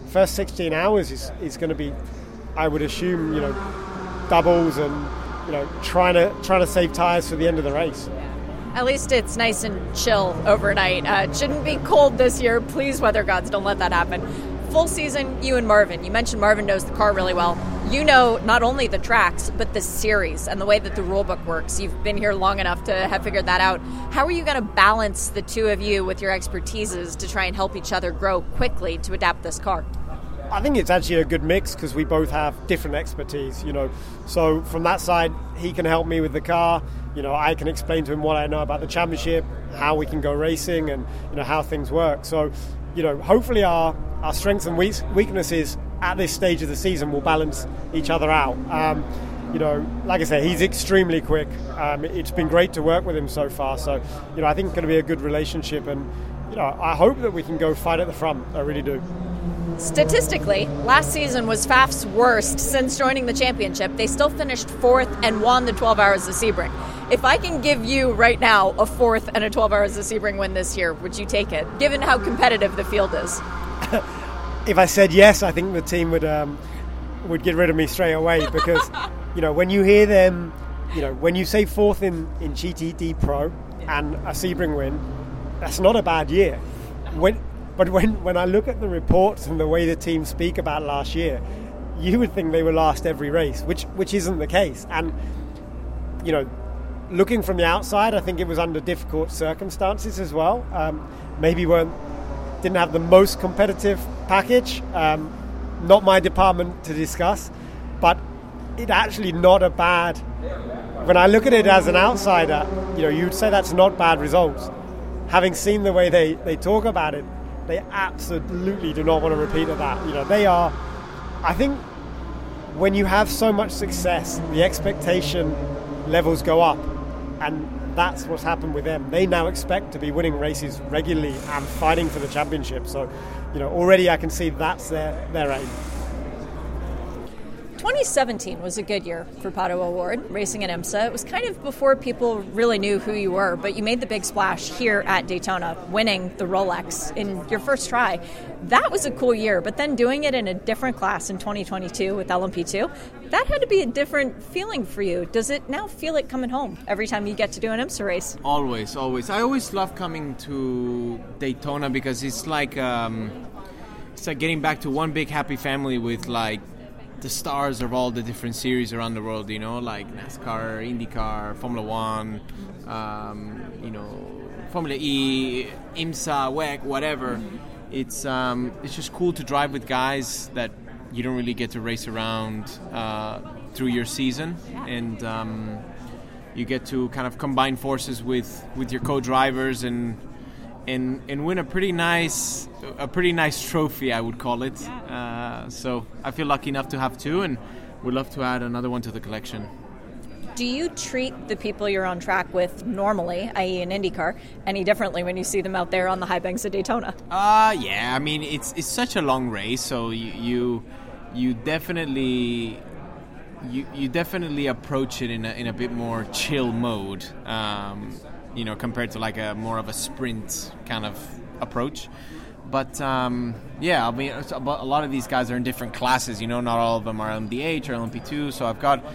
first 16 hours is, is going to be, I would assume, you know, doubles and, you know, trying to, trying to save tyres for the end of the race. At least it's nice and chill overnight. Uh, it shouldn't be cold this year. Please, weather gods, don't let that happen full season, you and Marvin, you mentioned Marvin knows the car really well. You know not only the tracks, but the series and the way that the rulebook works. You've been here long enough to have figured that out. How are you going to balance the two of you with your expertises to try and help each other grow quickly to adapt this car? I think it's actually a good mix because we both have different expertise, you know. So from that side, he can help me with the car. You know, I can explain to him what I know about the championship, how we can go racing, and you know how things work. So, you know, hopefully our our strengths and weaknesses at this stage of the season will balance each other out. Um, you know, like I said, he's extremely quick. Um, it's been great to work with him so far. So, you know, I think it's going to be a good relationship, and you know, I hope that we can go fight at the front. I really do. Statistically, last season was Pfaff's worst since joining the championship. They still finished fourth and won the 12 Hours of Sebring. If I can give you right now a fourth and a 12 Hours of Sebring win this year, would you take it, given how competitive the field is? if I said yes, I think the team would um, would get rid of me straight away because you know when you hear them, you know when you say fourth in in GTD Pro and a Sebring win, that's not a bad year. When but when when I look at the reports and the way the team speak about last year, you would think they were last every race, which which isn't the case. And you know, looking from the outside, I think it was under difficult circumstances as well. Um, maybe weren't didn't have the most competitive package. Um, not my department to discuss, but it actually not a bad. When I look at it as an outsider, you know, you'd say that's not bad results. Having seen the way they, they talk about it, they absolutely do not want to repeat that. You know, they are. I think when you have so much success, the expectation levels go up, and that's what's happened with them. They now expect to be winning races regularly and fighting for the championship. So, you know, already I can see that's their, their aim. 2017 was a good year for Pato O'Ward, racing at IMSA. It was kind of before people really knew who you were, but you made the big splash here at Daytona, winning the Rolex in your first try. That was a cool year, but then doing it in a different class in 2022 with LMP2, that had to be a different feeling for you. Does it now feel like coming home every time you get to do an IMSA race? Always, always. I always love coming to Daytona because it's like um, it's like getting back to one big happy family with like the stars of all the different series around the world, you know, like NASCAR, IndyCar, Formula One, um, you know, Formula E, IMSA, WEC, whatever. It's um, it's just cool to drive with guys that you don't really get to race around uh, through your season, and um, you get to kind of combine forces with with your co-drivers and and and win a pretty nice a pretty nice trophy, I would call it. Uh, so I feel lucky enough to have two, and would love to add another one to the collection. Do you treat the people you're on track with normally, i.e., in IndyCar, any differently when you see them out there on the high banks of Daytona? Uh yeah. I mean, it's it's such a long race, so you you, you definitely. You, you definitely approach it in a, in a bit more chill mode, um, you know, compared to like a more of a sprint kind of approach. But um, yeah, I mean, a lot of these guys are in different classes. You know, not all of them are LMDH or LMP2. So I've got,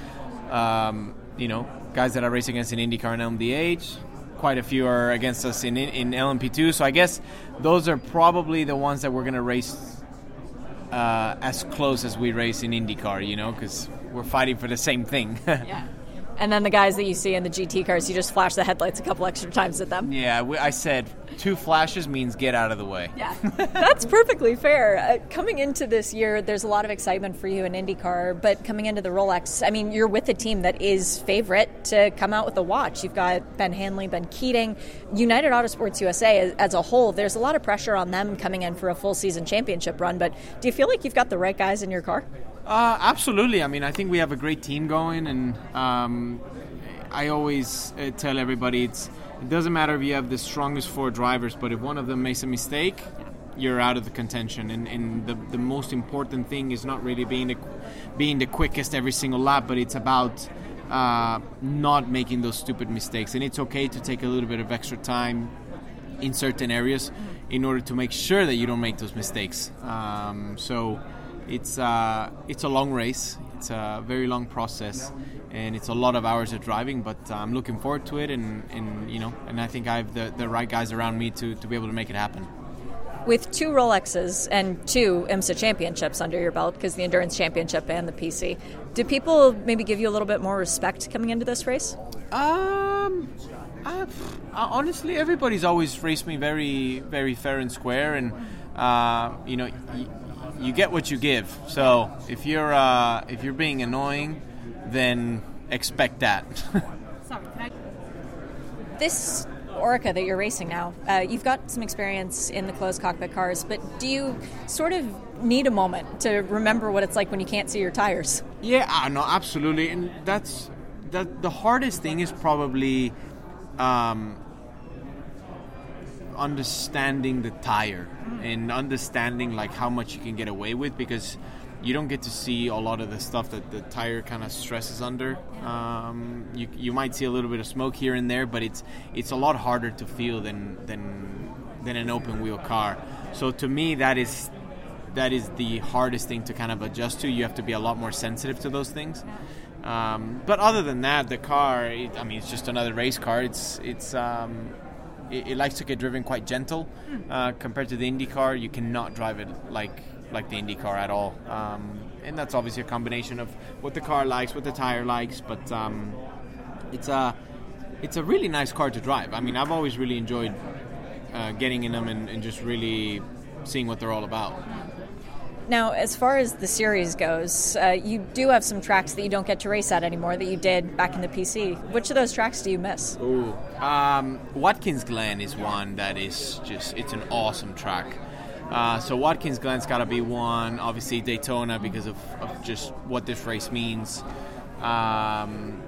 um, you know, guys that I race against in IndyCar and LMDH. Quite a few are against us in in LMP2. So I guess those are probably the ones that we're gonna race uh, as close as we race in IndyCar. You know, because we're fighting for the same thing. Yeah. And then the guys that you see in the GT cars, you just flash the headlights a couple extra times at them. yeah, we, I said two flashes means get out of the way. Yeah, that's perfectly fair. Uh, coming into this year, there's a lot of excitement for you in IndyCar, but coming into the Rolex, I mean, you're with a team that is favorite to come out with a watch. You've got Ben Hanley, Ben Keating, United Autosports USA as, as a whole. There's a lot of pressure on them coming in for a full season championship run, but do you feel like you've got the right guys in your car? Uh, absolutely. I mean, I think we have a great team going, and um, I always uh, tell everybody it's it doesn't matter if you have the strongest four drivers, but if one of them makes a mistake, you're out of the contention. And, and the, the most important thing is not really being the, being the quickest every single lap, but it's about uh, not making those stupid mistakes. And it's okay to take a little bit of extra time in certain areas in order to make sure that you don't make those mistakes. Um, so it's uh, it's a long race. It's a very long process, and it's a lot of hours of driving. But I'm looking forward to it, and, and you know, and I think I have the, the right guys around me to, to be able to make it happen. With two Rolexes and two IMSA championships under your belt, because the Endurance Championship and the PC, do people maybe give you a little bit more respect coming into this race? Um, I, honestly, everybody's always raced me very, very fair and square, and uh, you know, y- you get what you give. So if you're uh, if you're being annoying, then expect that. This Oreca that you're racing now, uh, you've got some experience in the closed cockpit cars, but do you sort of need a moment to remember what it's like when you can't see your tires? Yeah, uh, no, absolutely, and that's that. The hardest thing is probably um, understanding the tire and understanding like how much you can get away with because you don't get to see a lot of the stuff that the tire kind of stresses under. Um, you, you might see a little bit of smoke here and there, but it's it's a lot harder to feel than than than an open wheel car. So to me, that is that is the hardest thing to kind of adjust to. You have to be a lot more sensitive to those things. Um, but other than that, the car, it, I mean, it's just another race car. It's it's um, it, it likes to get driven quite gentle uh, compared to the Indy car. You cannot drive it like like the Indy car at all, um, and that's obviously a combination of what the car likes, what the tire likes. But um, it's a it's a really nice car to drive. I mean, I've always really enjoyed uh, getting in them and, and just really seeing what they're all about. Now, as far as the series goes, uh, you do have some tracks that you don't get to race at anymore that you did back in the PC. Which of those tracks do you miss? Ooh. Um, Watkins Glen is one that is just, it's an awesome track. Uh, so Watkins Glen's got to be one. Obviously Daytona because of, of just what this race means. Um,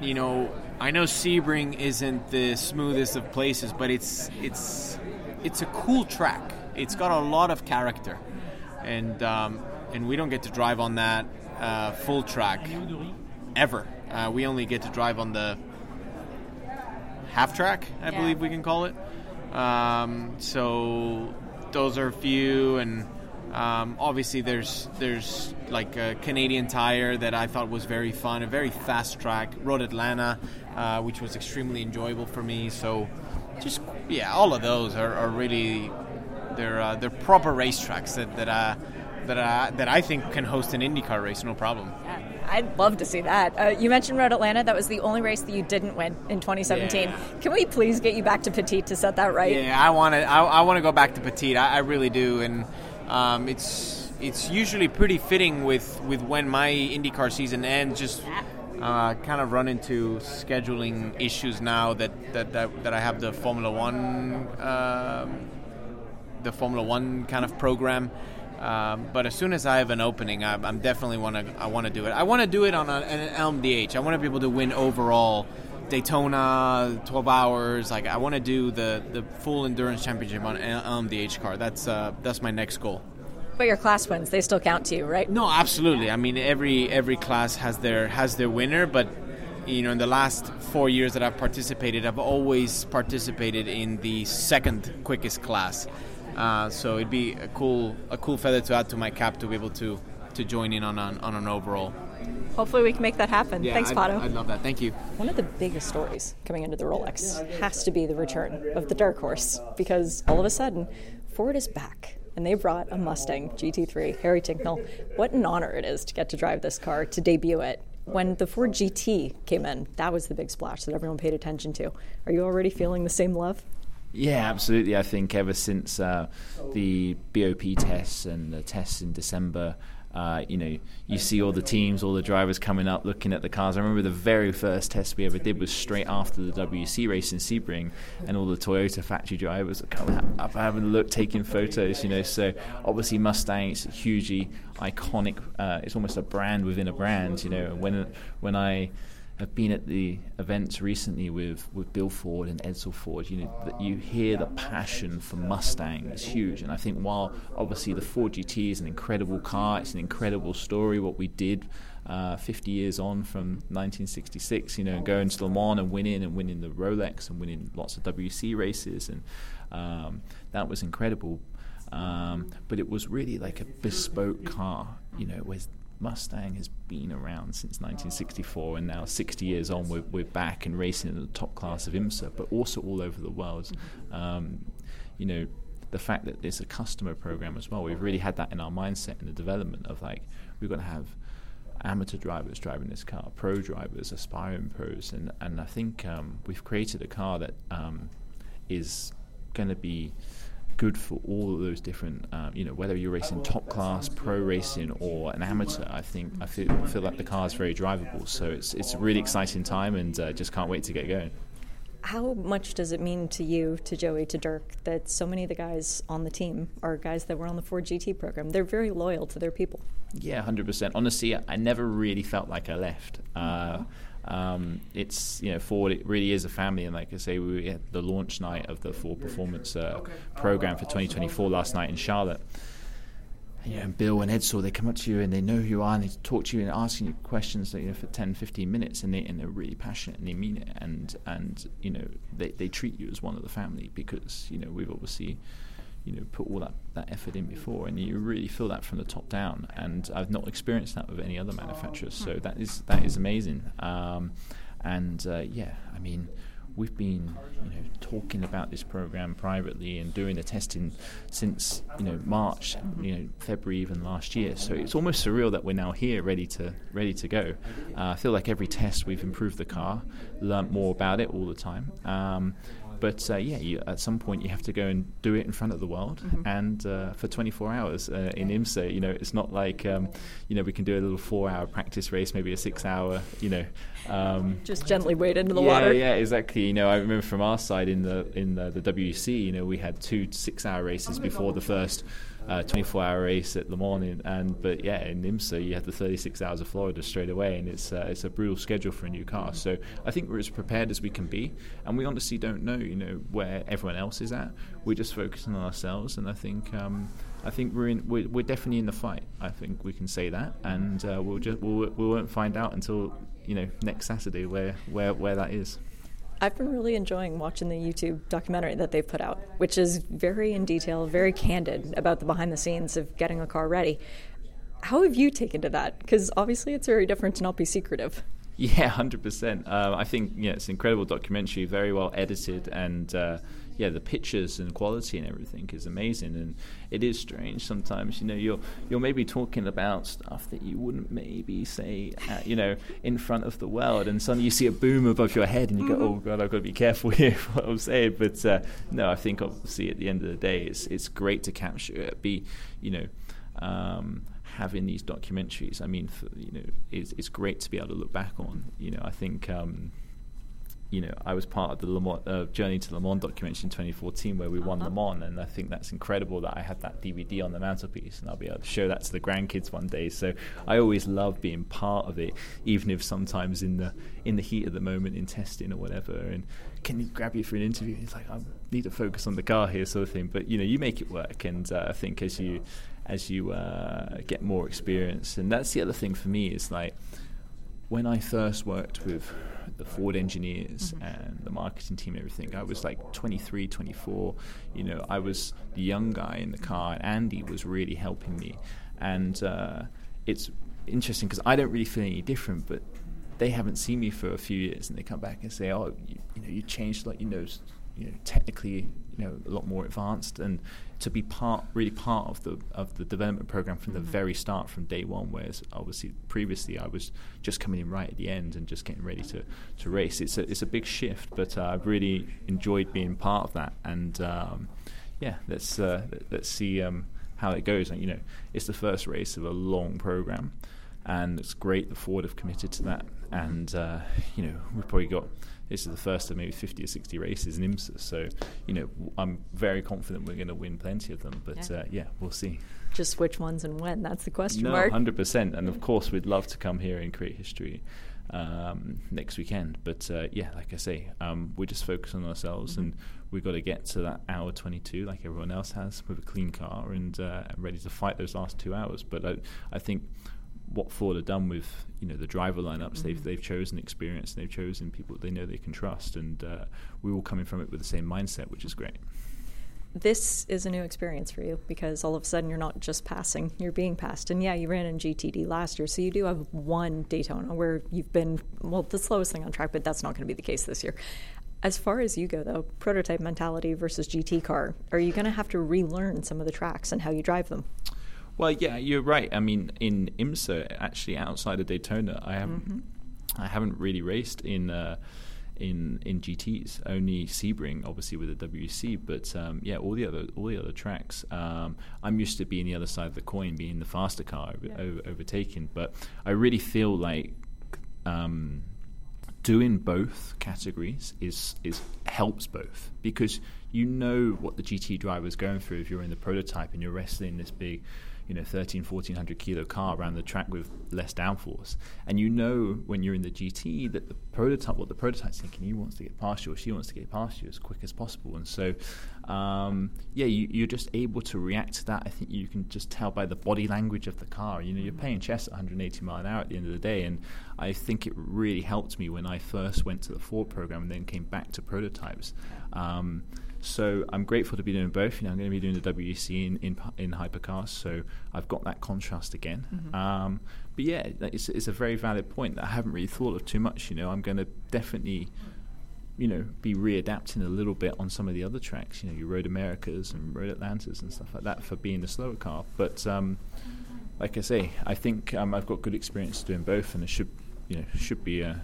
you know, I know Sebring isn't the smoothest of places, but it's it's it's a cool track. It's got a lot of character, and um, and we don't get to drive on that uh, full track ever. Uh, we only get to drive on the half track, I Yeah. believe we can call it. Um, so those are a few, and um, obviously there's there's like a Canadian Tire that I thought was very fun, a very fast track. Road Atlanta, uh, which was extremely enjoyable for me. So just yeah, all of those are, are really they're uh, they're proper racetracks that that uh, that uh, that I think can host an IndyCar race, no problem. Yeah, I'd love to see that. Uh, you mentioned Road Atlanta. That was the only race that you didn't win in 2017. Yeah. Can we please get you back to Petit to set that right? Yeah, I want to. I, I want to go back to Petit. I, I really do, and um, it's it's usually pretty fitting with with when my IndyCar season ends. Just uh, kind of run into scheduling issues now that that, that, that I have the Formula One um, the Formula One kind of program. Um, but as soon as I have an opening, I, am definitely want to. I want to do it. I want to do it on a, an LMDH. I want to be able to win overall Daytona, 12 hours. Like I want to do the the full endurance championship on an LMDH car. That's uh, that's my next goal. But your class wins, they still count to you, right? No, absolutely. I mean, every every class has their has their winner, but you know, in the last four years that I've participated, I've always participated in the second quickest class. Uh, so it'd be a cool a cool feather to add to my cap to be able to to join in on an, on an overall. Hopefully, we can make that happen. Yeah, Thanks, Pato. I love that. Thank you. One of the biggest stories coming into the Rolex has to be the return of the Dark Horse because all of a sudden, Ford is back and they brought a Mustang GT3. Harry Tincknell, what an honor it is to get to drive this car, to debut it. When the Ford GT came in, that was the big splash that everyone paid attention to. Are you already feeling the same love? Yeah, absolutely. I think ever since uh, the BOP tests and the tests in December, uh, you know, you see all the teams, all the drivers coming up, looking at the cars. I remember the very first test we ever did was straight after the WEC race in Sebring, and all the Toyota factory drivers are coming up, having a look, taking photos. You know, so obviously Mustang is hugely iconic. Uh, it's almost a brand within a brand. You know, when when I I've been at the events recently with, with Bill Ford and Edsel Ford. You know, that you hear the passion for Mustang is huge, and I think while obviously the Ford GT is an incredible car, it's an incredible story. What we did uh, 50 years on from 1966, you know, going to Le Mans and winning and winning the Rolex and winning lots of WEC races, and um, that was incredible. Um, but it was really like a bespoke car, you know, where Mustang has been around since 1964, and now 60 years on, we're, we're back and racing in the top class of IMSA, but also all over the world. Um, you know, the fact that there's a customer program as well, we've really had that in our mindset in the development of like, we've got to have amateur drivers driving this car, pro drivers, aspiring pros, and, and I think um, we've created a car that um, is going to be good for all of those different, um, you know, whether you're racing top class, pro racing, or an amateur. I think I feel feel like the car is very drivable. So it's it's a really exciting time, and uh, just can't wait to get going. How much does it mean to you, to Joey, to Dirk, that so many of the guys on the team are guys that were on the Ford GT program? They're very loyal to their people. Yeah, hundred percent. Honestly, I never really felt like I left. Uh, um, it's you know Ford. It really is a family, and like I say, we had the launch night of the Ford Performance uh, program for 2024 last night in Charlotte. And, you know, Bill and Edsel they come up to you and they know who you are and they talk to you and asking you questions you know, for 10, 15 minutes and, they, and they're really passionate and they mean it and, and you know, they, they treat you as one of the family because, you know, we've obviously you know put all that, that effort in before and you really feel that from the top down. And I've not experienced that with any other manufacturers so that is that is amazing. Um, and uh, yeah I mean we've been you know talking about this program privately and doing the testing since you know March you know February even last year. So it's almost surreal that we're now here ready to ready to go. Uh, I feel like every test we've improved the car learnt more about it all the time. Um, but uh, yeah, you, at some point you have to go and do it in front of the world, mm-hmm. and uh, for 24 hours uh, in IMSA, you know, it's not like um, you know we can do a little four-hour practice race, maybe a six-hour, you know, um, just gently wade into the yeah, water. Yeah, exactly. You know, I remember from our side in the in the, the WEC, you know, we had two six-hour races before the first uh, 24 hour race at the morning. And but yeah, in IMSA you have the 36 hours of Florida straight away, and it's uh, it's a brutal schedule for a new car. So I think we're as prepared as we can be, and we honestly don't know, you know, where everyone else is at. We're just focusing on ourselves, and I think. Um, I think we're in. We're, we're, definitely in the fight. I think we can say that, and uh, we'll just we'll, we won't find out until you know next Saturday where where where that is. I've been really enjoying watching the YouTube documentary that they've put out, which is very in detail, very candid about the behind the scenes of getting a car ready. How have you taken to that? Because obviously it's very different to not be secretive. Yeah, hundred uh, percent. I think yeah, it's an incredible documentary, very well edited, and uh, yeah, the pictures and quality and everything is amazing. And it is strange sometimes. You know, you're you're maybe talking about stuff that you wouldn't maybe say, at, you know, in front of the world, and suddenly you see a boom above your head, and you mm-hmm. go, "Oh God, I've got to be careful here what I'm saying." But uh, no, I think obviously at the end of the day, it's it's great to capture it. Be you know. Um, having these documentaries, I mean, for, you know, it's, it's great to be able to look back on. You know, I think um, you know, I was part of the Le Mans, uh, Journey to Le Mans documentary in 2014 where we uh-huh. won Le Mans, and I think that's incredible that I had that DVD on the mantelpiece, and I'll be able to show that to the grandkids one day. So I always love being part of it, even if sometimes in the in the heat of the moment in testing or whatever, and can you grab you for an interview? It's like I need to focus on the car here, sort of thing. But you know, you make it work, and uh, I think as you as you uh, get more experience, and that's the other thing for me is like when I first worked with the Ford engineers mm-hmm. and the marketing team and everything, I was like 23, 24. You know, I was the young guy in the car, and Andy was really helping me. And uh, it's interesting because I don't really feel any different, but they haven't seen me for a few years, and they come back and say, "Oh, you, you know, you changed, like you know, you know, technically, you know, a lot more advanced." And to be part, really part of the of the development program from mm-hmm. the very start, from day one. Whereas obviously previously I was just coming in right at the end and just getting ready to, to race. It's a it's a big shift, but uh, I've really enjoyed being part of that. And um, yeah, let's uh, let's see um, how it goes. And, you know, it's the first race of a long program, and it's great the Ford have committed to that. And uh, you know, we've probably got this is the first of maybe 50 or 60 races in IMSA. So, you know, I'm very confident we're going to win plenty of them. But yeah. Uh, yeah, we'll see. Just which ones and when? That's the question no, mark. 100%. And of course, we'd love to come here and create history um, next weekend. But uh, yeah, like I say, um, we just focus on ourselves mm-hmm. and we've got to get to that hour 22 like everyone else has with a clean car and uh, ready to fight those last two hours. But I, I think what Ford have done with you know the driver lineups. Mm-hmm. They've they've chosen experience. They've chosen people they know they can trust, and uh, we're all coming from it with the same mindset, which is great. This is a new experience for you because all of a sudden you're not just passing, you're being passed. And yeah, you ran in GTD last year, so you do have one Daytona where you've been, well, the slowest thing on track, but that's not going to be the case this year. As far as you go, though, prototype mentality versus GT car, are you going to have to relearn some of the tracks and how you drive them? Well, yeah, you're right. I mean, in IMSA, actually outside of Daytona, I haven't, mm-hmm. I haven't really raced in. Uh, in in GTS. Only Sebring, obviously with the WEC, but um, yeah, all the other all the other tracks. Um, I'm used to being the other side of the coin, being the faster car yeah. over, overtaken. But I really feel like um, doing both categories is is helps both because you know what the GT driver is going through if you're in the prototype and you're wrestling this big you know 13 1400 kilo car around the track with less downforce. And you know when you're in the GT that the prototype what the prototype's thinking he wants to get past you or she wants to get past you as quick as possible. And so um, yeah you, are just able to react to that. I think you can just tell by the body language of the car. You know you're playing chess at 180 mile an hour at the end of the day. And I think it really helped me when I first went to the Ford program and then came back to prototypes. Um, so I'm grateful to be doing both. You know, I'm going to be doing the WEC in in, in hypercars, so I've got that contrast again. Mm-hmm. Um, but yeah, it's, it's a very valid point that I haven't really thought of too much. You know, I'm going to definitely you know, be readapting a little bit on some of the other tracks, you know, your Road Americas and Road Atlantas and stuff like that for being the slower car. But um, like I say, I think um, I've got good experience doing both, and it should, you know, should be uh,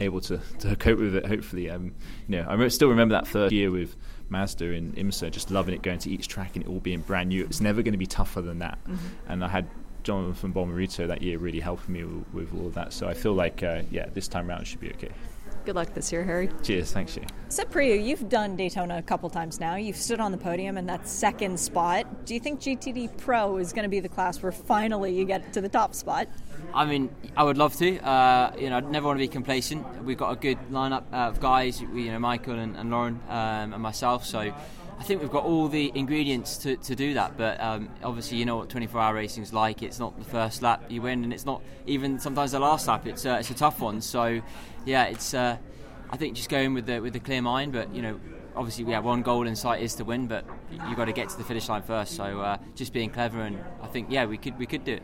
able to, to cope with it. Hopefully, um, you know, I still remember that first year with Mazda in IMSA, just loving it, going to each track and it all being brand new. It's never going to be tougher than that. Mm-hmm. And I had Jonathan Bomarito that year really helping me with, with all of that. So I feel like, uh, yeah, this time around should be okay. Good luck this year, Harry. Cheers, thanks, you. Except for you've done Daytona a couple times now. You've stood on the podium in that second spot. Do you think GTD Pro is going to be the class where finally you get to the top spot? I mean, I would love to. Uh, you know, I'd never want to be complacent. We've got a good lineup of guys. You know, Michael and, and Laurin um, and myself. So I think we've got all the ingredients to, to do that. But um, obviously, you know what 24-hour racing is like. It's not the first lap you win, and it's not even sometimes the last lap. It's uh, it's a tough one. So yeah, it's. Uh, I think just going with the with the clear mind. But you know, obviously we have one goal in sight is to win, but you've got to get to the finish line first. So uh, just being clever, and I think yeah, we could we could do it.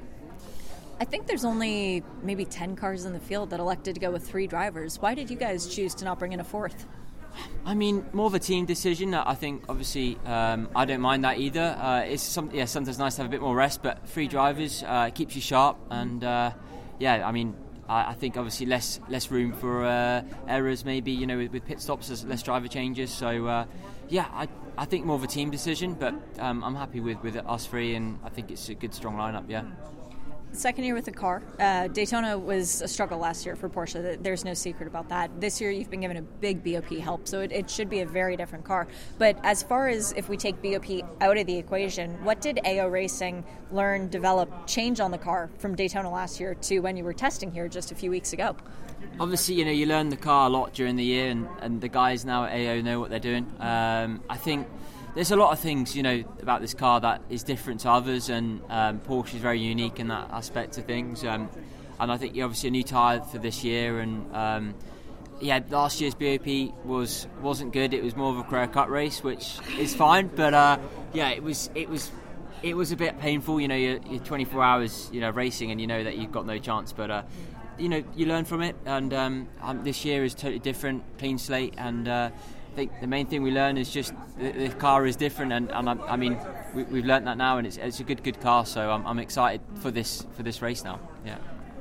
I think there's only maybe 10 cars in the field that elected to go with three drivers. Why did you guys choose to not bring in a fourth? I mean, more of a team decision. I think, obviously, um, I don't mind that either. Uh, it's some, yeah, sometimes nice to have a bit more rest, but three drivers uh, keeps you sharp. And uh, yeah, I mean, I, I, think obviously less less room for uh, errors, maybe you know, with, with, pit stops, there's less driver changes. So uh, yeah, I, I think more of a team decision, but um, I'm happy with with us three, and I think it's a good strong lineup. Yeah. Second year with the car. Uh, Daytona was a struggle last year for Porsche. There's no secret about that. This year, you've been given a big BOP help, so it, it, should be a very different car. But as far as if we take BOP out of the equation, what did AO Racing learn, develop, change on the car from Daytona last year to when you were testing here just a few weeks ago? Obviously, you know, you learn the car a lot during the year, and, and the guys now at AO know what they're doing. Um, I think there's a lot of things you know about this car that is different to others, and um, Porsche is very unique in that aspect of things. Um, and I think obviously a new tyre for this year, and um, yeah, last year's BOP was wasn't good. It was more of a Carrera Cup race, which is fine, but uh, yeah, it was it was it was a bit painful. You know, you're, you're, 24 hours, you know, racing, and you know that you've got no chance. But uh, you know, you learn from it, and um, um, this year is totally different, clean slate, and uh, think the main thing we learn is just the, the car is different, and, and I, I mean we, have learned that now, and it's, it's a good good car. So I'm, I'm excited for this for this race now. Yeah.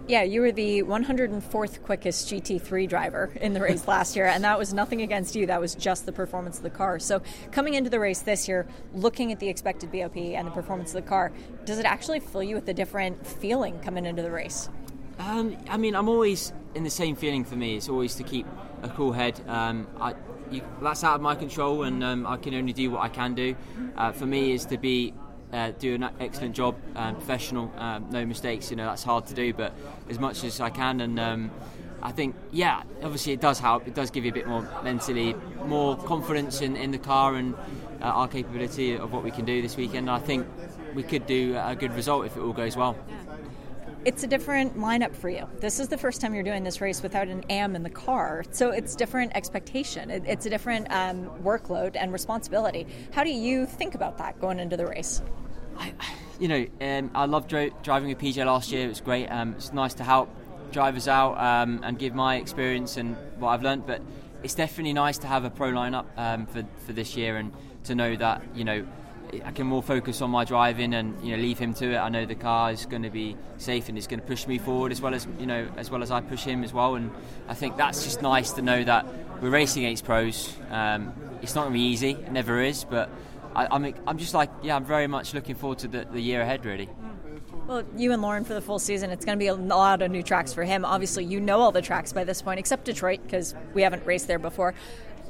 Yeah, you were the 104th quickest GT3 driver in the race last year, and that was nothing against you. That was just the performance of the car. So, coming into the race this year, looking at the expected BOP and the performance of the car, does it actually fill you with a different feeling coming into the race? Um, I mean, I'm always in the same feeling for me. It's always to keep a cool head. Um, I, you, that's out of my control, and um, I can only do what I can do. Uh, for me, is to be uh, do an excellent job, um, professional, um, no mistakes. You know that's hard to do, but as much as I can, and um, I think yeah, obviously it does help. It does give you a bit more mentally, more confidence in, in the car and uh, our capability of what we can do this weekend. I think we could do a good result if it all goes well it's a different lineup for you. This is the first time you're doing this race without an AM in the car, so it's different expectation. It, it's a different um, workload and responsibility. How do you think about that going into the race? I, you know, um, I loved dri- driving with PJ last year. It was great. Um, it's nice to help drivers out um, and give my experience and what I've learned. But it's definitely nice to have a pro lineup um, for for this year and to know that you know I can more focus on my driving and you know leave him to it. I know the car is going to be safe and it's going to push me forward as well as you know as well as I push him as well. And I think that's just nice to know that we're racing against pros. Um, it's not going to be easy, it never is, but I, am I'm, I'm just like yeah, I'm very much looking forward to the, the year ahead really. Well, you and Laurin for the full season, it's going to be a lot of new tracks for him. Obviously, you know all the tracks by this point, except Detroit, because we haven't raced there before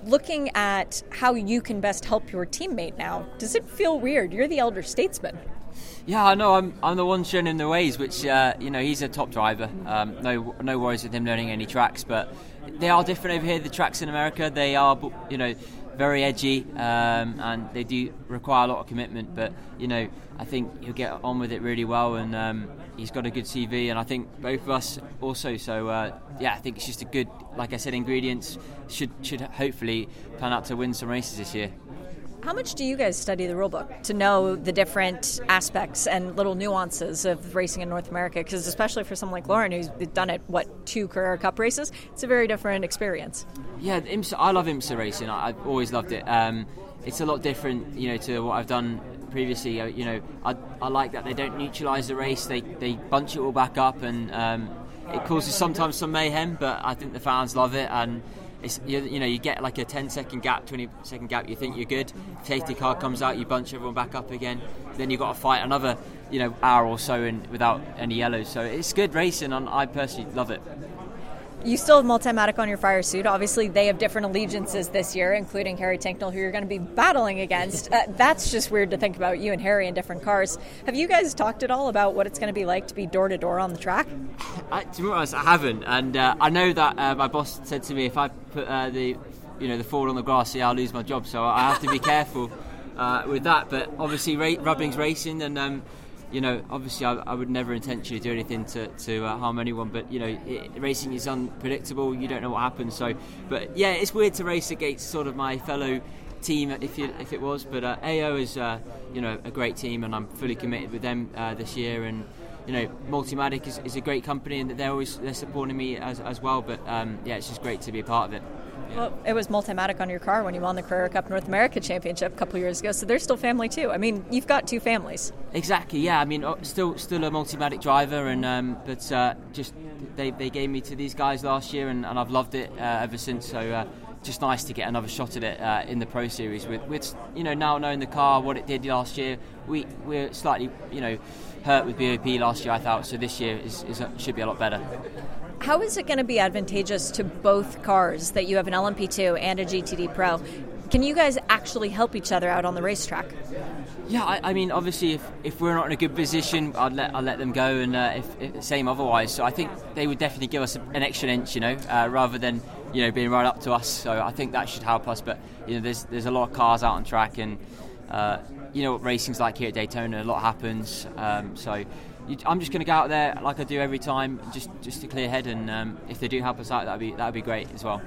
looking at how you can best help your teammate now, does it feel weird? You're the elder statesman. Yeah, I know. I'm, I'm the one showing him the ways, which, uh, you know, he's a top driver. Um, no, no worries with him learning any tracks, but they are different over here. The tracks in America, they are, you know, very edgy um, and they do require a lot of commitment. But you know, I think he'll get on with it really well, and um, he's got a good CV, and I think both of us also. So uh, yeah, I think it's just a good, like I said, ingredients should should hopefully plan out to win some races this year. How much do you guys study the rulebook to know the different aspects and little nuances of racing in North America? Because especially for someone like Laurin, who's done it, what two Carrera Cup races, it's a very different experience. Yeah, IMSA, I love IMSA racing. I, have always loved it. Um, it's a lot different, you know, to what I've done previously. Uh, you know, I, I like that they don't neutralise the race; they they bunch it all back up, and um, it causes sometimes some mayhem. But I think the fans love it, and it's you, you, know you get like a 10 second gap 20 second gap you think you're good. Safety car comes out you bunch everyone back up again. Then you've got to fight another you know hour or so in, without any yellows. So it's good racing and I personally love it you still have Multimatic on your fire suit. Obviously, they have different allegiances this year, including Harry Tincknell, who you're going to be battling against. Uh, that's just weird to think about you and Harry in different cars. Have you guys talked at all about what it's going to be like to be door to door on the track? I, to be honest, I haven't, and uh, I know that uh, my boss said to me if I put uh, the you know the Ford on the grass, yeah, I'll lose my job. So I have to be careful uh, with that. But obviously, ra- Rubbing's racing, and um, you know, obviously, I, I, would never intentionally do anything to, to uh, harm anyone. But you know, it, racing is unpredictable. You don't know what happens. So, but yeah, it's weird to race against sort of my fellow team if you, if it was. But uh, AO is uh, you know a great team, and I'm fully committed with them uh, this year. And you know, Multimatic is, is, a great company, and they're always they're supporting me as, as well. But um, yeah, it's just great to be a part of it. Well, it was Multimatic on your car when you won the Carrera Cup North America Championship a couple years ago, so they're still family too. I mean, you've got two families. Exactly. Yeah. I mean, uh, still still a Multimatic driver, and um, but uh, just they, they gave me to these guys last year, and, and I've loved it uh, ever since. So. Uh, just nice to get another shot at it uh, in the Pro Series with, with you know now knowing the car what it did last year. We we're slightly you know hurt with BOP last year I thought so this year is, is should be a lot better. How is it going to be advantageous to both cars that you have an LMP2 and a GTD Pro? Can you guys actually help each other out on the racetrack? Yeah, I, I, mean, obviously, if, if we're not in a good position, I'd let I'd let them go, and uh, if, if, same otherwise. So I think they would definitely give us an extra inch, you know, uh, rather than you know being right up to us. So I think that should help us. But you know, there's there's a lot of cars out on track, and uh, you know what racing's like here at Daytona. A lot happens. Um, so you, I'm just going to go out there like I do every time, just just to clear head. And um, if they do help us out, that'd be that'd be great as well.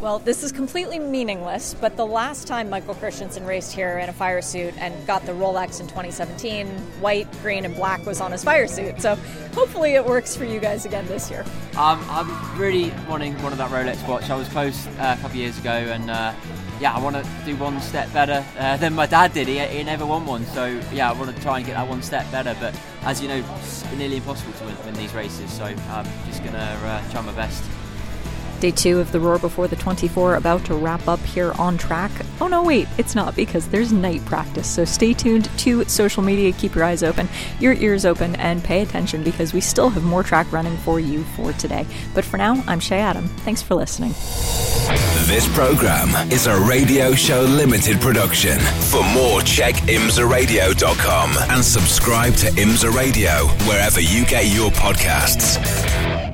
Well, this is completely meaningless, but the last time Michael Christensen raced here in a fire suit and got the Rolex in 2017, white, green, and black was on his fire suit. So hopefully it works for you guys again this year. Um, I'm really wanting one of that Rolex watch. I was close uh, a couple of years ago, and uh, yeah, I want to do one step better uh, than my dad did. He, he, never won one, so yeah, I want to try and get that one step better. But as you know, it's nearly impossible to win, win these races, so I'm just to uh, try my best. Day two of the Roar Before the 24 about to wrap up here on track. Oh no, wait, it's not because there's night practice. So stay tuned to social media, keep your eyes open, your ears open, and pay attention because we still have more track running for you for today. But for now, I'm Shea Adam. Thanks for listening. This program is a radio show limited production. For more, check imsaradio.com and subscribe to IMSA Radio wherever you get your podcasts.